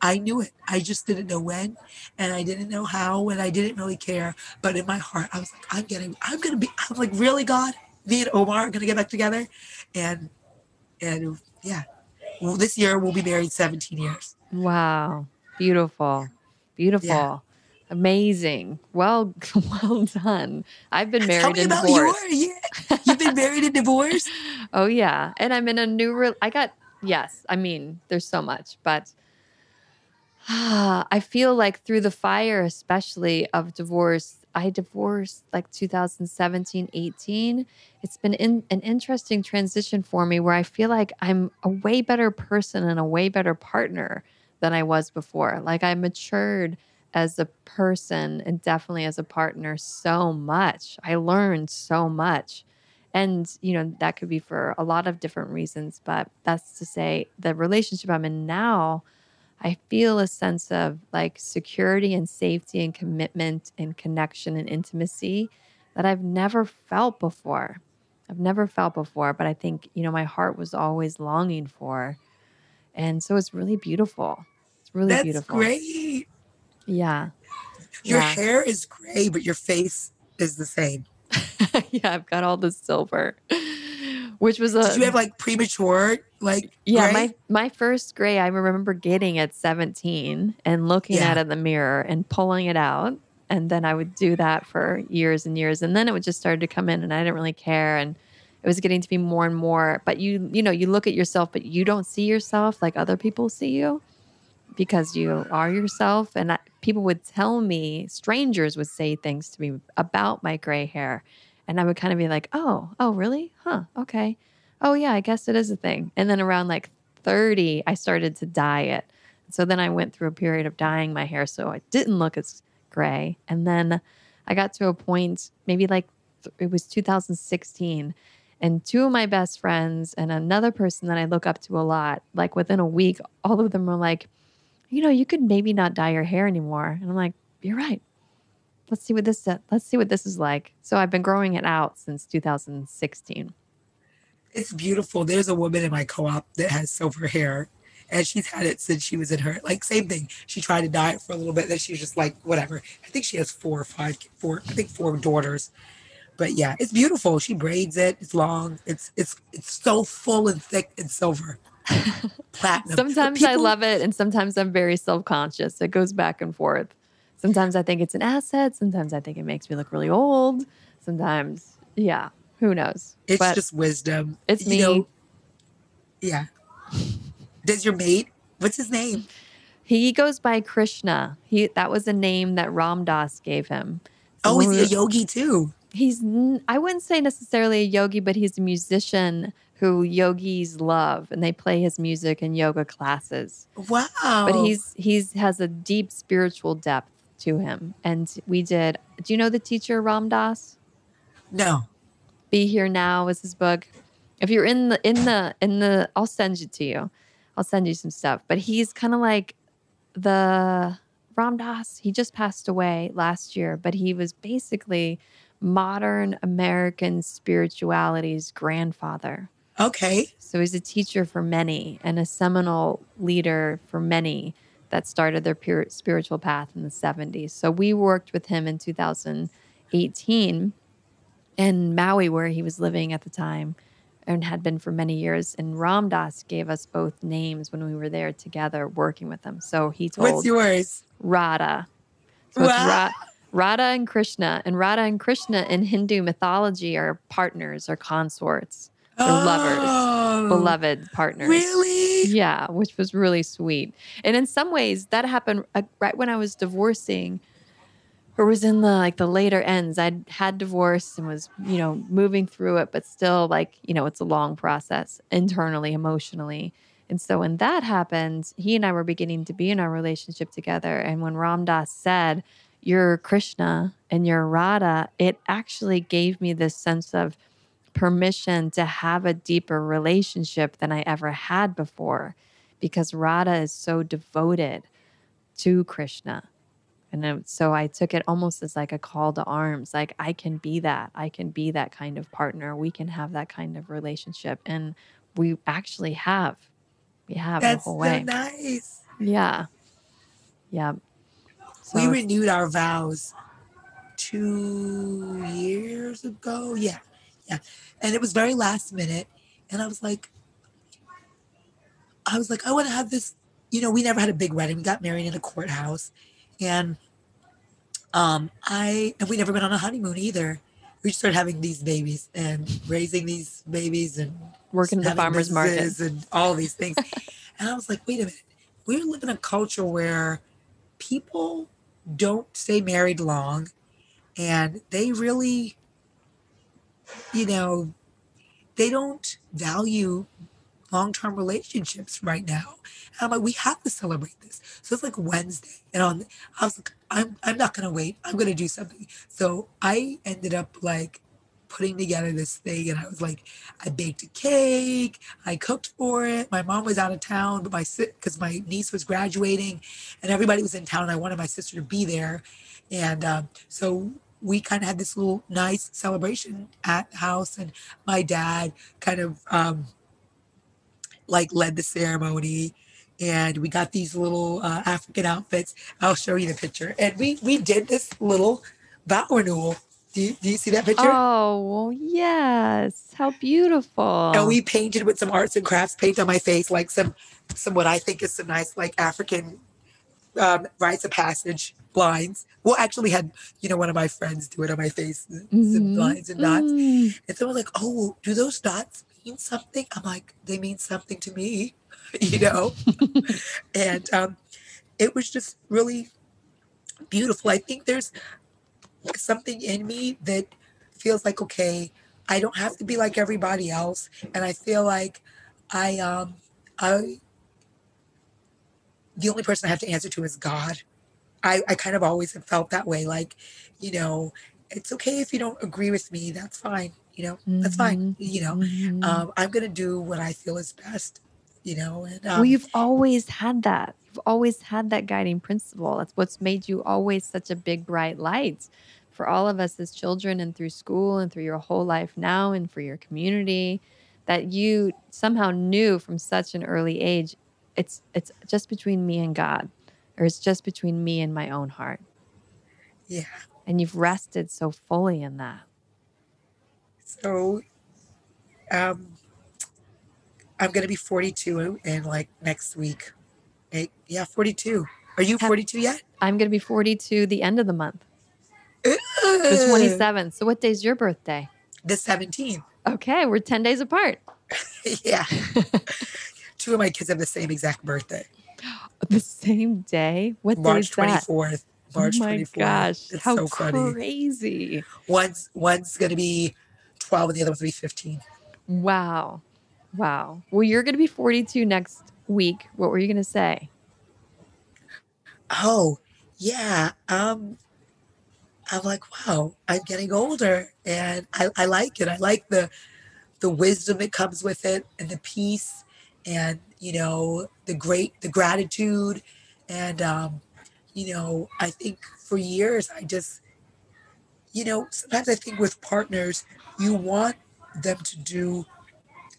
I knew it. I just didn't know when, and I didn't know how, and I didn't really care. But in my heart, I was like, I'm getting, I'm gonna be, I'm like, really, God, me and Omar are gonna get back together, and and yeah, well, this year we'll be married 17 years. Wow. Beautiful. Beautiful. Amazing. Well, well done. I've been married Tell me and about divorced. your, yeah, you've been married and divorced. Oh yeah, and I'm in a new. Re- I got yes. I mean, there's so much, but I feel like through the fire, especially of divorce. I divorced like 2017, 18. It's been in, an interesting transition for me where I feel like I'm a way better person and a way better partner than I was before. Like I matured as a person and definitely as a partner so much. I learned so much. And, you know, that could be for a lot of different reasons, but that's to say the relationship I'm in now, I feel a sense of like security and safety and commitment and connection and intimacy that I've never felt before. I've never felt before, but I think, you know, my heart was always longing for. And so it's really beautiful. It's really That's beautiful. great. Yeah. Your Yeah. hair is gray, but your face is the same. yeah, I've got all the silver. which was a Did you have like premature, like yeah, gray? my my first gray I remember getting at 17 and looking Yeah. at it in the mirror and pulling it out. And then I would do that for years and years. And then it would just start to come in and I didn't really care. And it was getting to be more and more. But you, you know, you look at yourself, but you don't see yourself like other people see you because you are yourself. And I, people would tell me, strangers would say things to me about my gray hair. And I would kind of be like, oh, oh, really? Huh. Okay. Oh, yeah, I guess it is a thing. And then around like 30, I started to dye it. So then I went through a period of dyeing my hair so it didn't look as gray. And then I got to a point, maybe like it was 2016. And two of my best friends and another person that I look up to a lot, like within a week, all of them were like, you know, you could maybe not dye your hair anymore. And I'm like, you're right. Let's see what this uh, let's see what this is like. So I've been growing it out since 2016. It's beautiful. There's a woman in my co-op that has silver hair, and she's had it since she was in her like same thing. She tried to dye it for a little bit, then she's just like whatever. I think she has four or five, four. I think four daughters. But yeah, it's beautiful. She braids it. It's long. It's it's it's so full and thick and silver, platinum. Sometimes I love it and sometimes I'm very self-conscious. It goes back and forth. Sometimes I think it's an asset, sometimes I think it makes me look really old. Sometimes, yeah, who knows. It's But just wisdom. it's You me. know, yeah. Does your mate? What's his name? he goes by Krishna. He that was a name that Ram Dass gave him. So Oh, we he a yogi too? he's I wouldn't say necessarily a yogi but he's a musician who yogis love and they play his music in yoga classes. Wow. but he's he's has a deep spiritual depth to him. And we did do you know the teacher ram dass? No. be here now is his book. If you're in the in the in the i'll send it to you. I'll send you some stuff. But he's kind of like the ram dass. He just passed away last year but he was basically modern american spirituality's grandfather Okay. so he's a teacher for many and a seminal leader for many that started their pure spiritual path in the 70s. So we worked with him in 2018 in Maui, where he was living at the time and had been for many years. And Ram Dass gave us both names when we were there together working with him. So he told What's yours? Radha. So Wow. Ra- Radha and Krishna. And Radha and Krishna in Hindu mythology are partners or consorts. They're lovers, Oh, beloved partners. Really? Yeah, which was really sweet. And in some ways, that happened uh, right when I was divorcing, or was in the like the later ends. I'd had divorced and was you know moving through it, but still like you know it's a long process internally, emotionally. And so when that happened, he and I were beginning to be in our relationship together. And when Ram Dass said, "You're Krishna and you're Radha," it actually gave me this sense of permission to have a deeper relationship than I ever had before because Radha is so devoted to Krishna. And so I took it almost as like a call to arms. Like, I can be that. I can be that kind of partner. We can have that kind of relationship. And we actually have. We have That's the whole so way. nice. Yeah. Yeah. So we renewed our vows two years ago. Yeah. Yeah. And it was very last minute. And I was like, I was like, I want to have this. You know, we never had a big wedding. We got married in a courthouse. And um, I, and we never went on a honeymoon either. We just started having these babies and raising these babies and working at the farmer's market. and all these things. and I was like, wait a minute. We live in a culture where people don't stay married long and they really, you know, they don't value long term relationships right now. And I'm like, we have to celebrate this. So it's like Wednesday. And on I was like, I'm I'm not gonna wait. I'm gonna do something. So I ended up like putting together this thing and I was like, I baked a cake, I cooked for it. My mom was out of town, but my because my niece was graduating and everybody was in town. And I wanted my sister to be there. And um, so we kind of had this little nice celebration at the house and my dad kind of um, like led the ceremony and we got these little uh, african outfits i'll show you the picture and we we did this little vow renewal Do you, do you see that picture? Oh, yes. How beautiful. And we painted with some arts and crafts paint on my face, like some, some what I think is some nice, like African um, rites of passage lines. Well, actually, had you know one of my friends do it on my face, mm-hmm. some lines and dots. Mm. And someone like, "Oh, do those dots mean something?" I'm like, "They mean something to me," you know. and um, it was just really beautiful. I think there's something in me that feels like okay, I don't have to be like everybody else, and I feel like I um I the only person I have to answer to is God. I, I kind of always have felt that way. Like, you know, it's okay if you don't agree with me. That's fine. You know, mm-hmm. that's fine. Mm-hmm. You know, mm-hmm. um, I'm going to do what I feel is best, you know. And, um, well, you've always had that. You've always had that guiding principle. That's what's made you always such a big, bright light for all of us as children and through school and through your whole life now and for your community that you somehow knew from such an early age it's it's just between me and God or it's just between me and my own heart. Yeah. And you've rested so fully in that. So um I'm going to be 42 in like next week. Eight, yeah, 42. Are you 42 yet? I'm going to be 42 the end of the month. the 27th. So what day's your birthday? The 17th. Okay, we're 10 days apart. yeah. Two of my kids have the same exact birthday. The same day? What March day is that? 24th. March oh my 24th. gosh, it's how so crazy. One's one's going to be 12 and the other one's going to be 15. Wow. Wow. Well, you're going to be 42 next week. What were you going to say? Oh, yeah. Um I'm like, wow, I'm getting older and I, I like it. I like the the wisdom that comes with it and the peace and you know the great the gratitude. And um you know i think for years i just you know sometimes i think with partners you want them to do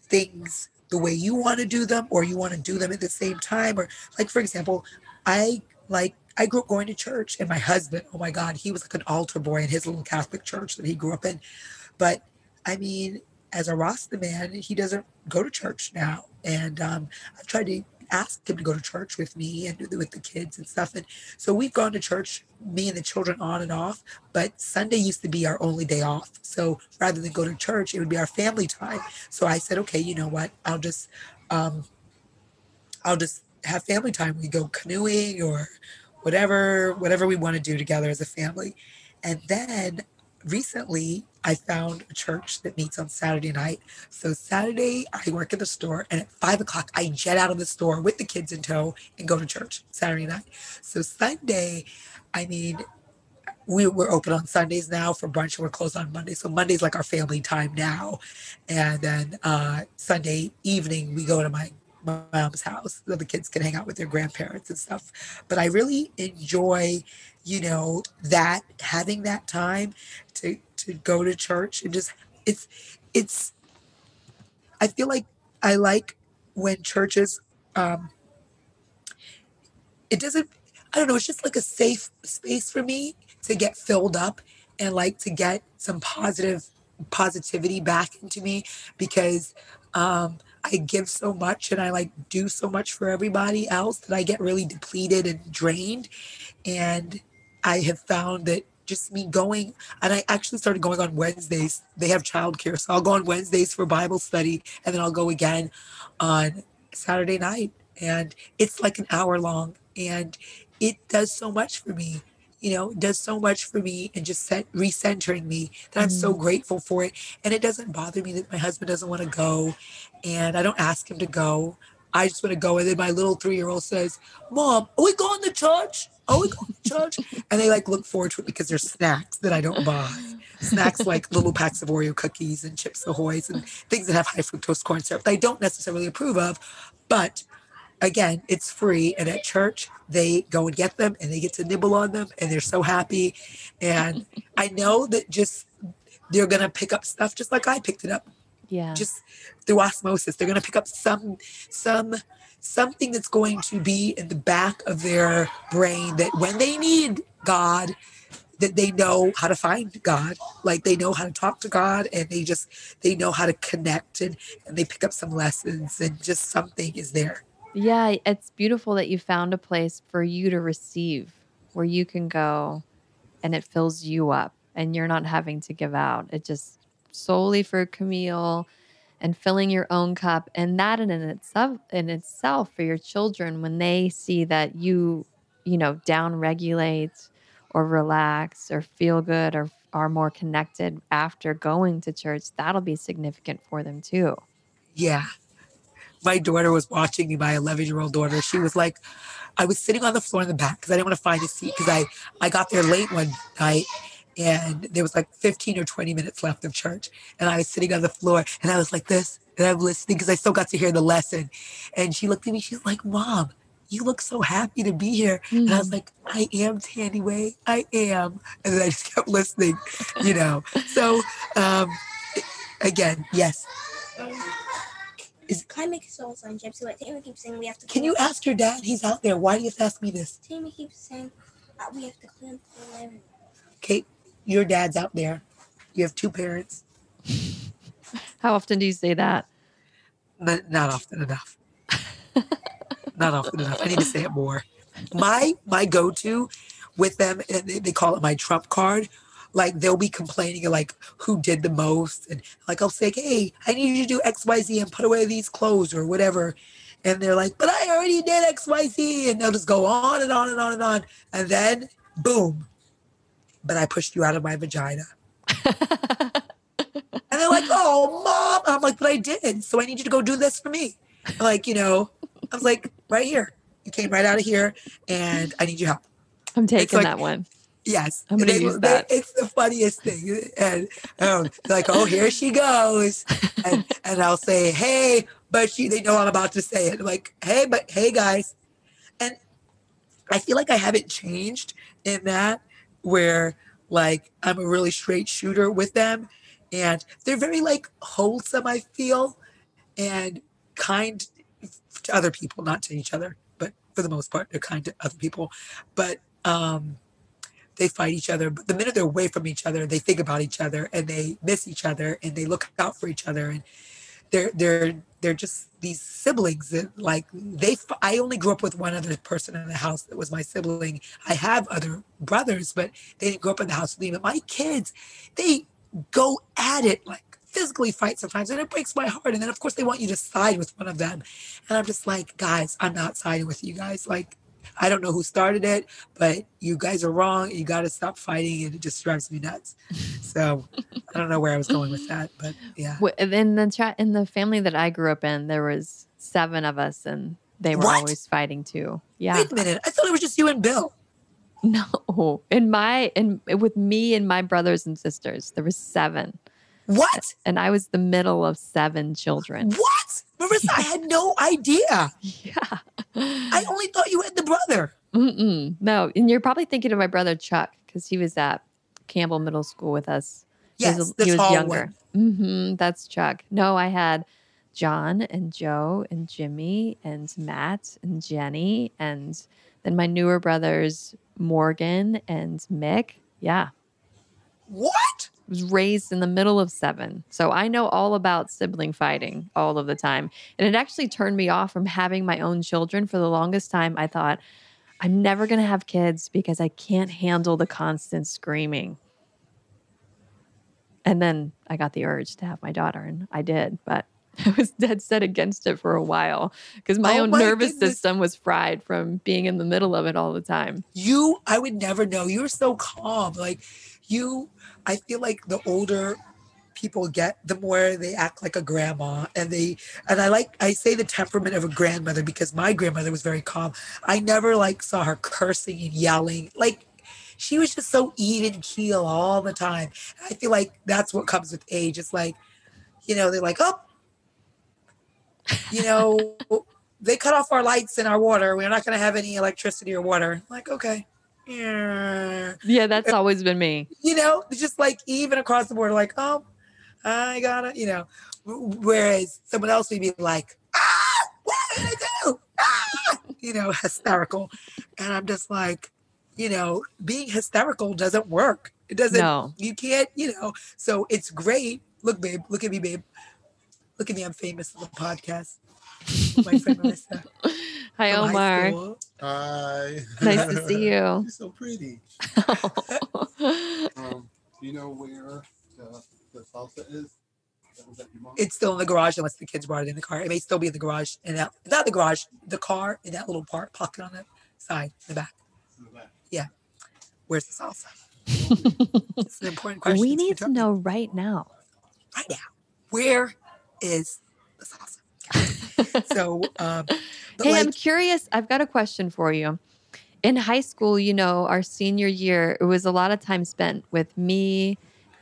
things the way you want to do them or you want to do them at the same time. Or like for example i like i grew up going to church and my husband oh my god he was like an altar boy in his little catholic church that he grew up in. But i mean as a Rasta man, he doesn't go to church now. And um, I've tried to ask him to go to church with me and with the kids and stuff. And so we've gone to church, me and the children on and off. But Sunday used to be our only day off. So rather than go to church, it would be our family time. So I said, okay, you know what? I'll just, um, I'll just have family time. We go canoeing or whatever, whatever we want to do together as a family. And then recently I found a church that meets on Saturday night. So Saturday I work at the store and at five o'clock I jet out of the store with the kids in tow and go to church Saturday night. So Sunday, I mean, we, we're open on Sundays now for brunch and we're closed on Monday. So Monday's like our family time now. And then uh, Sunday evening we go to my mom's house so the kids can hang out with their grandparents and stuff. But I really enjoy you know that having that time to to go to church and just it's it's i feel like i like when churches um it doesn't i don't know it's just like a safe space for me to get filled up and like to get some positive positivity back into me because um I give so much and I like do so much for everybody else that I get really depleted and drained. And I have found that just me going, and I actually started going on Wednesdays. They have childcare, so I'll go on Wednesdays for Bible study, and then I'll go again on Saturday night, and it's like an hour long, and it does so much for me. You know, does so much for me and just set recentering me that I'm so mm. grateful for it. And it doesn't bother me that my husband doesn't want to go, and I don't ask him to go. I just want to go. And then my little three year old says, Mom, are we going to church? Are we going to church? And they like look forward to it because there's snacks that I don't buy. Snacks like little packs of Oreo cookies and Chips Ahoy's and things that have high fructose corn syrup that I don't necessarily approve of. But again, it's free. And at church, they go and get them and they get to nibble on them and they're so happy. And I know that just they're going to pick up stuff just like I picked it up yeah just through osmosis they're going to pick up some some something that's going to be in the back of their brain that when they need god that they know how to find God. Like they know how to talk to God and they just they know how to connect and, and they pick up some lessons and just something is there. Yeah, it's beautiful that you found a place for you to receive where you can go and it fills you up and you're not having to give out. It just solely for Camille and filling your own cup and that in itself in itself for your children when they see that you you know down regulate or relax or feel good or are more connected after going to church that'll be significant for them too. Yeah. My daughter was watching me my 11 year old daughter. She was like i was sitting on the floor in the back because i didn't want to find a seat because i i got there late one night and there was like 15 or 20 minutes left of church and i was sitting on the floor and i was like this and i'm listening because i still got to hear the lesson and she looked at me she's like mom you look so happy to be here mm. and i was mm. like i am tandy way i am and then i just kept listening you know so um again yes is, can I make a soul sign, Gypsy? Like Tammy keeps saying we have to. Can you ask your dad? He's out there. Why do you have to ask me this? Tammy keeps saying uh, we have to clean the living Kate, your dad's out there. You have two parents. How often do you say that? Not, not often enough. not often enough. I need to say it more. My my go to with them, and they, they call it my trump card. Like they'll be complaining like who did the most, and like I'll say, hey, I need you to do X Y Z and put away these clothes or whatever. And they're like, but I already did X Y Z, and they'll just go on and on and on and on, and then boom, but I pushed you out of my vagina. and they're like, oh, mom. I'm like, but I did. So I need you to go do this for me. like, you know, I was like, right here. You came right out of here and I need your help. I'm taking like, that one. Yes. I'm going to use that. They, it's the funniest thing. And um, like, oh, here she goes. And, and I'll say, hey, but she, they know I'm about to say it. I'm like, hey, but hey, guys. And I feel like I haven't changed in that where like I'm a really straight shooter with them and they're very like wholesome I feel and kind to other people not to each other but for the most part they're kind to other people. But um they fight each other but the minute they're away from each other they think about each other and they miss each other and they look out for each other and they're they're they're just these siblings that like they i only grew up with one other person in the house that was my sibling. I have other brothers but they didn't grow up in the house with me. But my kids they go at it like physically fight sometimes and it breaks my heart. And then of course they want you to side with one of them. And i'm just like guys i'm not siding with you guys. Like I don't know who started it, but you guys are wrong. You got to stop fighting, and it just drives me nuts. So I don't know where I was going with that, but yeah. In the chat, in the family that I grew up in, there was seven of us, and they were what? always fighting too. Yeah. Wait a minute. I thought it was just you and Bill. No, in my in with me and my brothers and sisters, there was seven. What? And I was the middle of seven children. What? Marissa, I had no idea. Yeah. I only thought you had the brother. Mm-mm. No, and you're probably thinking of my brother Chuck because he was at Campbell Middle School with us. Yes, he was, he was younger. Mm-hmm, that's Chuck. No, I had John and Joe and Jimmy and Matt and Jenny and then my newer brothers Morgan and Mick. Yeah. What? Was raised in the middle of seven. So I know all about sibling fighting all of the time. And it actually turned me off from having my own children for the longest time. I thought, I'm never going to have kids because I can't handle the constant screaming. And then I got the urge to have my daughter, and I did, but I was dead set against it for a while because my oh own my nervous goodness. system was fried from being in the middle of it all the time. You, I would never know. You were so calm. Like, you I feel like the older people get, the more they act like a grandma. And they and I like I say the temperament of a grandmother because my grandmother was very calm. I never like saw her cursing and yelling. Like she was just so even keel all the time. I feel like that's what comes with age. It's like, you know, they're like, oh, you know, they cut off our lights and our water. We're not going to have any electricity or water. I'm like, okay yeah. Yeah, that's always been me. You know, just like even across the board, like, oh, I gotta, you know. Whereas someone else would be like, ah, what did I do? Ah, you know, hysterical. And I'm just like, you know, being hysterical doesn't work. It doesn't. No. You can't. You know. So it's great. Look, babe. Look at me, babe. Look at me. I'm famous on the podcast. My friend Melissa. Hi, Omar. Hi. Nice to see you. You're so pretty. Um, do you know where the, the salsa is? That was at your mom? It's still in the garage unless the kids brought it in the car. It may still be in the garage and that not the garage, the car in that little part pocket on the side, in the back. in the back. Yeah. Where's the salsa? it's an important question. we to need to know right now. right now. Where is the salsa? So, um, hey, like, I'm curious. I've got a question for you. In high school, you know, our senior year, it was a lot of time spent with me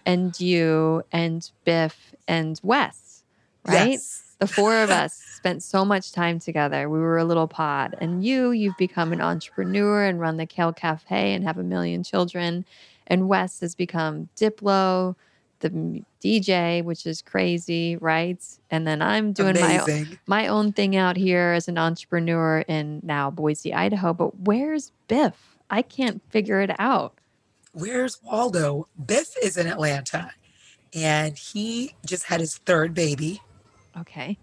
and you and Biff and Wes, right? yes. The four of us spent so much time together. We were a little pod. And you, you've become an entrepreneur and run the Kale Cafe and have a million children. And Wes has become Diplo, the DJ, which is crazy, right? And then I'm doing my my own thing out here as an entrepreneur in now Boise, Idaho. But where's Biff? I can't figure it out. Where's Waldo? Biff is in Atlanta and he just had his third baby. Okay.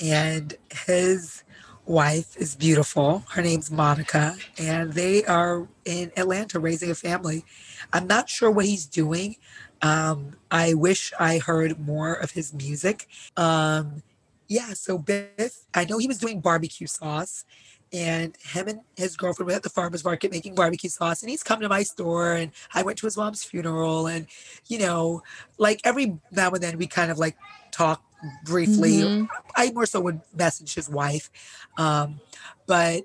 and his wife is beautiful. Her name's Monica, and they are in Atlanta raising a family. I'm not sure what he's doing. Um, I wish I heard more of his music. Um, yeah, so Biff, I know he was doing barbecue sauce, and him and his girlfriend were at the farmer's market making barbecue sauce, and he's come to my store, and I went to his mom's funeral, and you know, like every now and then we kind of like talk briefly. Mhm. I more so would message his wife. Um, but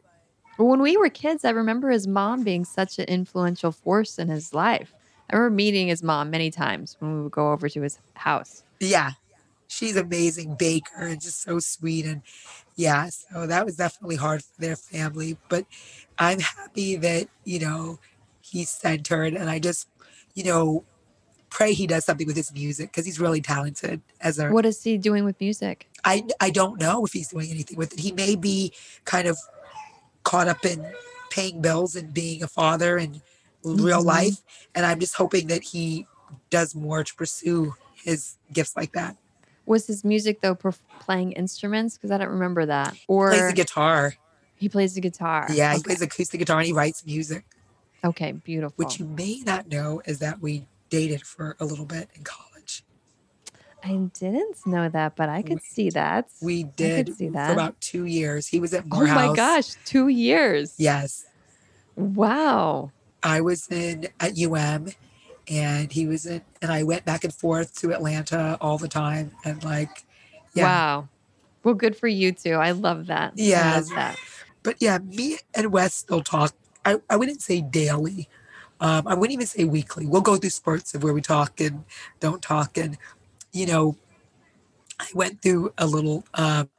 when we were kids, I remember his mom being such an influential force in his life. I remember meeting his mom many times when we would go over to his house. yeah, she's amazing baker and just so sweet. And yeah, so that was definitely hard for their family. But I'm happy that, you know, he's centered and I just, you know, pray he does something with his music because he's really talented as a What is he doing with music? I I don't know if he's doing anything with it. He may be kind of caught up in paying bills and being a father and real Mhm. life, and I'm just hoping that he does more to pursue his gifts like that. Was his music though perf- playing instruments? Because I don't remember that. Or he Plays the guitar. he plays the guitar. Yeah, he plays acoustic guitar and he writes music. Okay, beautiful. What you may not know is that we dated for a little bit in college. I didn't know that, but I could see that. We did see that. for about two years. He was at Oh my gosh, two years. Yes. Wow. I was in at UM and he was in and I went back and forth to Atlanta all the time and like yeah. Wow. Well, good for you too. I love that. Yeah. love that. But yeah, me and Wes still talk. I, I wouldn't say daily. Um, I wouldn't even say weekly. We'll go through spurts of where we talk and don't talk. And, you know, I went through a little um,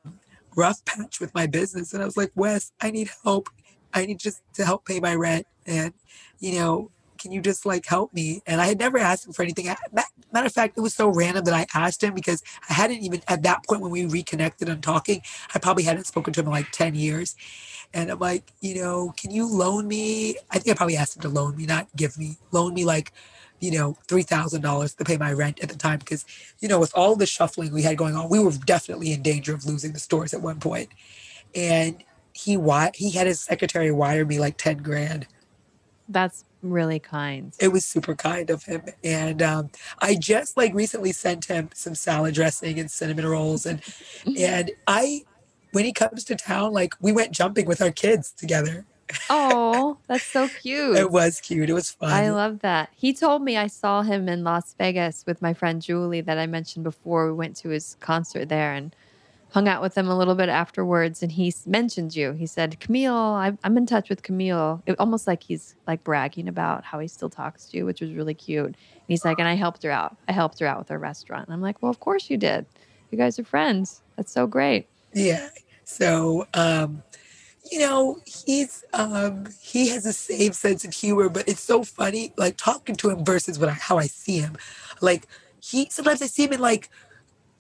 rough patch with my business and I was like, Wes, I need help. I need just to help pay my rent. And, you know, can you just like help me? And I had never asked him for anything. Matter of fact, it was so random that I asked him because I hadn't even, at that point when we reconnected and talking, I probably hadn't spoken to him in like 10 years. And I'm like, you know, can you loan me? I think I probably asked him to loan me, not give me, loan me like, you know, $3,000 to pay my rent at the time. Because, you know, with all the shuffling we had going on, we were definitely in danger of losing the stores at one point. And he, he had his secretary wire me like 10 grand. That's really kind. It was super kind of him. And um, I just like recently sent him some salad dressing and cinnamon rolls. And, and I, when he comes to town, like we went jumping with our kids together. Oh, that's so cute. It was cute. It was fun. I love that. He told me I saw him in Las Vegas with my friend Julie that I mentioned before. We went to his concert there and hung out with him a little bit afterwards. And he mentioned you. He said, Camille, I- I'm in touch with Camille. It, almost like he's like bragging about how he still talks to you, which was really cute. And he's like, and I helped her out. I helped her out with her restaurant. And I'm like, well, of course you did. You guys are friends. That's so great. Yeah. So, um, you know, he's um, he has a same sense of humor, but it's so funny, like talking to him versus what I, how I see him. Like he sometimes I see him in like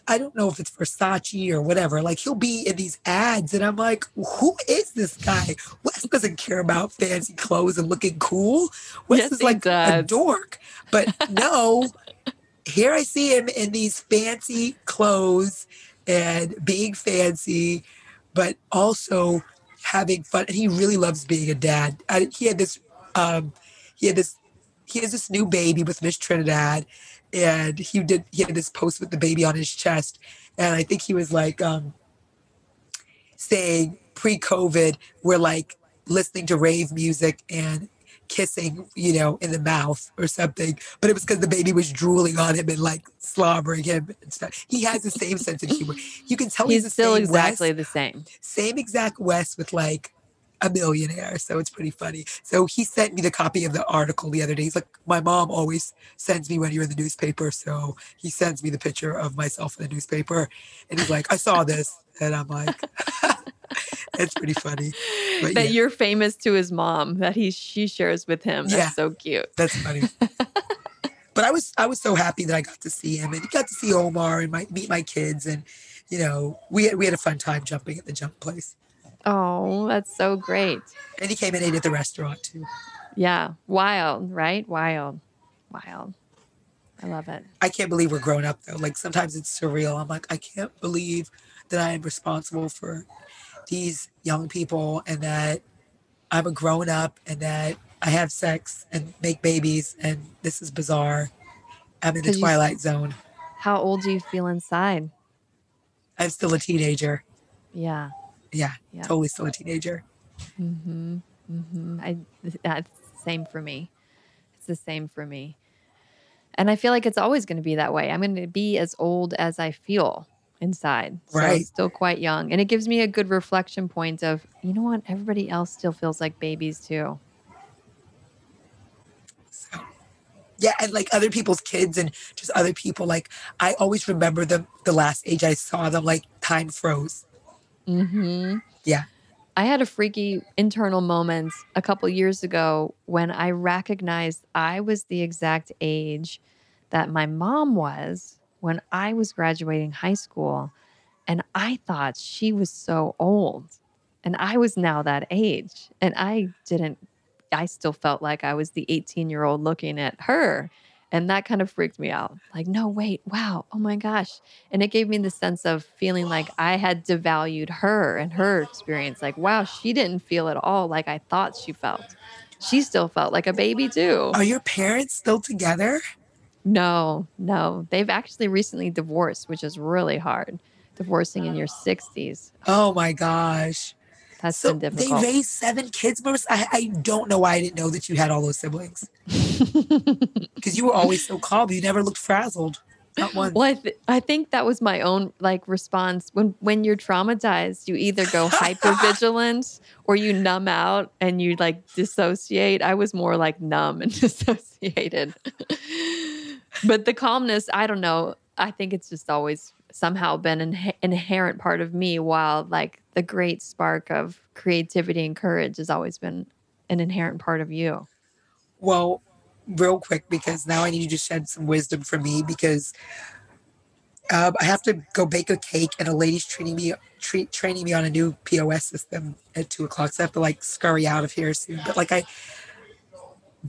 I don't know if it's Versace or whatever. Like he'll be in these ads, and I'm like, who is this guy? Wes doesn't care about fancy clothes and looking cool. Wes Yes, is like a dork. But no, here I see him in these fancy clothes and being fancy, but also having fun. And he really loves being a dad. I, he had this, um, he had this, he has this new baby with Miss Trinidad, and he did he had this post with the baby on his chest, and I think he was like um, saying pre-COVID, we're like listening to rave music and kissing, you know, in the mouth or something. But it was because the baby was drooling on him and like slobbering him and stuff. He has the same sense of humor. You can tell he's, He's still exactly Wes, the same. same exact Wes with like a millionaire. So it's pretty funny. So he sent me the copy of the article the other day. He's like, my mom always sends me when you're in the newspaper. So he sends me the picture of myself in the newspaper. And he's like, I saw this. And I'm like, it's pretty funny. But that yeah. you're famous to his mom that he she shares with him. That's Yeah. so cute. That's funny. but I was I was so happy that I got to see him and got to see Omar and my, meet my kids and you know we had, we had a fun time jumping at the jump place. Oh, that's so great. And he came and ate at the restaurant too. Yeah. Wild, right? Wild. Wild. I love it. I can't believe we're grown up though. Like sometimes it's surreal. I'm like, I can't believe that I am responsible for these young people and that I'm a grown up and that I have sex and make babies and this is bizarre. I'm in the 'Cause you- twilight zone. How old do you feel inside? I'm still a teenager. Yeah. Yeah, Yeah. totally still a teenager. Mm-hmm. Mm-hmm. I that's the same for me. It's the same for me. And I feel like it's always going to be that way. I'm going to be as old as I feel inside. So Right. still quite young. And it gives me a good reflection point of, you know what? Everybody else still feels like babies too. So, yeah, and like other people's kids and just other people. Like I always remember them the last age I saw them. Like time froze. Mm-hmm. Yeah. I had a freaky internal moment a couple years ago when I recognized I was the exact age that my mom was when I was graduating high school. And I thought she was so old. And I was now that age. And I didn't, I still felt like I was the 18 year old looking at her. And that kind of freaked me out. Like, no, wait, wow, oh my gosh. And it gave me the sense of feeling like I had devalued her and her experience. Like, wow, she didn't feel at all like I thought she felt. She still felt like a baby too. Are your parents still together? No, no. They've actually recently divorced, which is really hard. Divorcing in your 60s. Oh my gosh. That's so been they raised seven kids, Marissa. I, I don't know why I didn't know that you had all those siblings. Because you were always so calm. You never looked frazzled. Not one. Well, I, th- I think that was my own like response when when you're traumatized, you either go hyper vigilant or you numb out and you like dissociate. I was more like numb and dissociated. but the calmness, I don't know. I think it's just always somehow been an inherent part of me. While like the great spark of creativity and courage has always been an inherent part of you. Well, real quick, because now I need you to shed some wisdom for me because um, I have to go bake a cake, and a lady's training me treat, training me on a new POS system at two o'clock. So I have to like scurry out of here soon. But like I,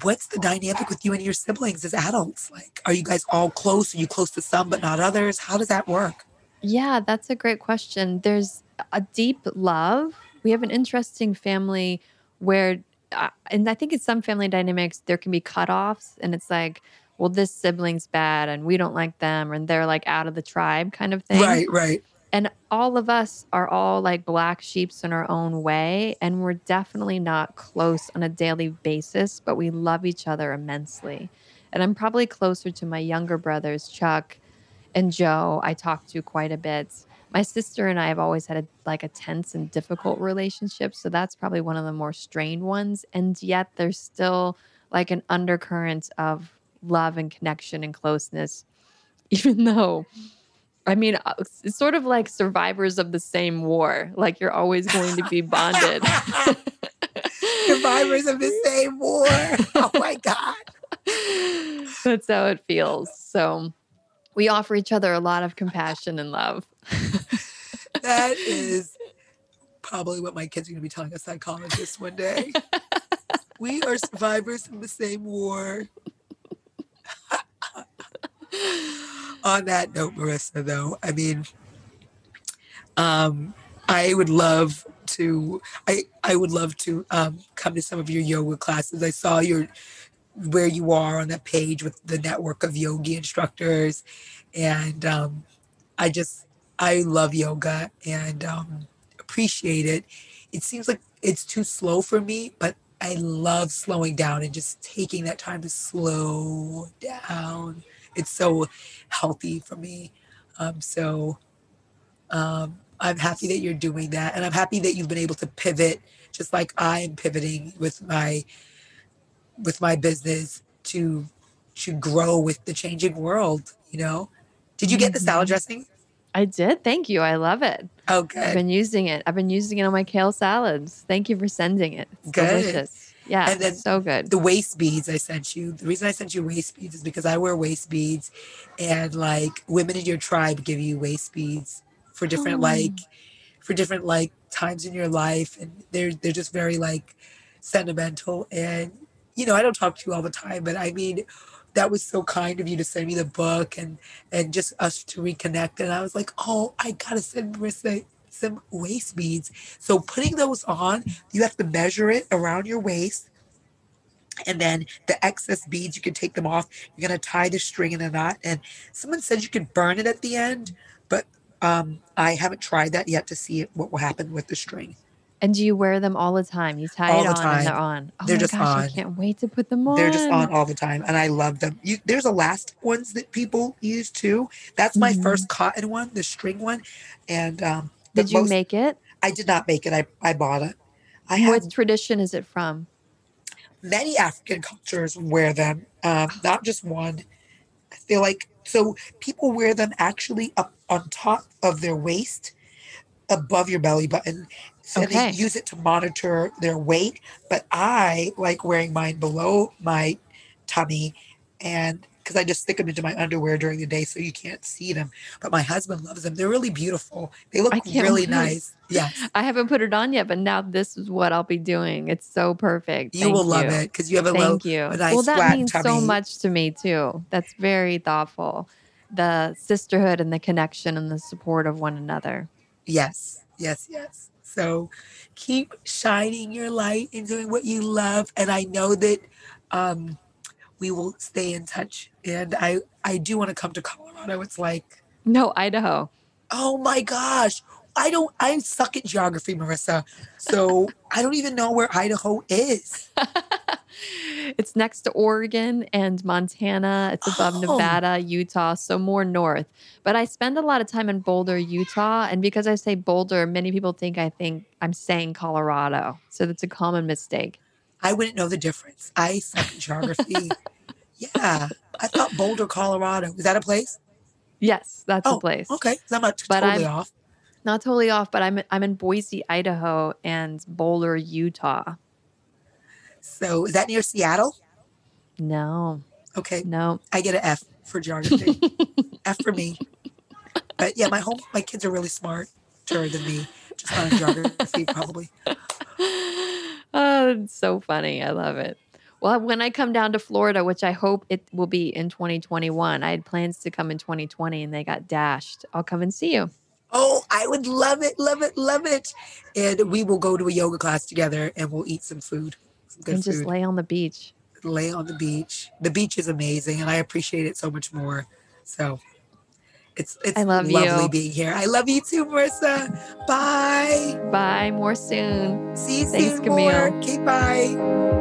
what's the dynamic with you and your siblings as adults? Like, are you guys all close? Are you close to some but not others? How does that work? Yeah, that's a great question. There's a deep love. We have an interesting family where, uh, and I think in some family dynamics, there can be cutoffs, and it's like, well, this sibling's bad and we don't like them, and they're like out of the tribe kind of thing. Right, right. And all of us are all like black sheeps in our own way. And we're definitely not close on a daily basis, but we love each other immensely. And I'm probably closer to my younger brothers, Chuck and Joe, I talk to quite a bit. My sister and I have always had a, like a tense and difficult relationship. So that's probably one of the more strained ones. And yet there's still like an undercurrent of love and connection and closeness, even though I mean, uh, it's sort of like survivors of the same war. Like you're always going to be bonded. Survivors of the same war. Oh my God. That's how it feels. So, We offer each other a lot of compassion and love. That is probably what my kids are going to be telling a psychologist one day. we are survivors of the same war. On that note, Marissa, though, I mean, um, I would love to. I I would love to um, come to some of your yoga classes. I saw your where you are on that page with the network of yogi instructors, and um, I just I love yoga and um, appreciate it. It seems like it's too slow for me, but I love slowing down and just taking that time to slow down. It's so healthy for me. Um, so um, I'm happy that you're doing that, and I'm happy that you've been able to pivot, just like I am pivoting with my with my business to to grow with the changing world. You know, did you get the salad Mhm. dressing? I did. Thank you. I love it. Oh, good. I've been using it. I've been using it on my kale salads. Thank you for sending it. It's Good. delicious. Yeah, And then so good. the waist beads I sent you. The reason I sent you waist beads is because I wear waist beads, and like women in your tribe give you waist beads for different Oh. like for different like times in your life, and they're they're just very like sentimental. And you know, I don't talk to you all the time, but I mean, that was so kind of you to send me the book and and just us to reconnect. And I was like, oh, I gotta send Marissa some waist beads. So putting those on, you have to measure it around your waist and then the excess beads you can take them off you're going to tie the string in a knot and someone said you could burn it at the end but um, i haven't tried that yet to see what will happen with the string And do you wear them all the time? You tie All it the on and they're on. Oh They're my just gosh, I can't wait to put them on. they're just on all the time and i love them you, there's elastic ones that people use too that's my Mhm. first cotton one the string one and um, the Did you most- make it? i did not make it i, I bought it i have What tradition is it from? many African cultures wear them, um, not just one. I feel like so people wear them actually up on top of their waist, above your belly button. So Okay. they use it to monitor their weight. But I like wearing mine below my tummy, and because I just stick them into my underwear during the day so you can't see them. But my husband loves them. They're really beautiful. They look really nice. Yeah. I haven't put it on yet, but now this is what I'll be doing. It's so perfect. You Thank will love it because you have a little Thank you. a nice well, that means so much to me too. That's very thoughtful. The sisterhood and the connection and the support of one another. Yes, yes, yes. So keep shining your light and doing what you love. And I know that um, we will stay in touch. And I, I do want to come to Colorado. It's like, No, Idaho. oh my gosh, I don't, I suck at geography, Marissa. So I don't even know where Idaho is. it's next to Oregon and Montana. It's above Oh. Nevada, Utah, so more north. But I spend a lot of time in Boulder, Utah. And because I say Boulder, many people think I think I'm saying Colorado. So that's a common mistake. I wouldn't know the difference. I suck geography. yeah. I thought Boulder, Colorado. Is that a place? Yes, that's Oh, the place. Okay. 'cause I'm not totally I'm- off. Not totally off, but I'm I'm in Boise, Idaho, and Boulder, Utah. So is that near Seattle? No, Okay. no. I get an F for geography. F for me. But yeah, my home my kids are really smart, smarter than me. Just in geography, probably. oh, it's so funny. I love it. Well, when I come down to Florida, which I hope it will be in 2021, I had plans to come in 2020 and they got dashed. I'll come and see you. Oh, I would love it, love it, love it. And we will go to a yoga class together and we'll eat some food. Some good and just food. lay on the beach. Lay on the beach. The beach is amazing and I appreciate it so much more. So it's it's I love lovely you. being here. I love you too, Marissa. Bye. Bye. More soon. See you Thanks, soon. Camille. More. Okay, bye.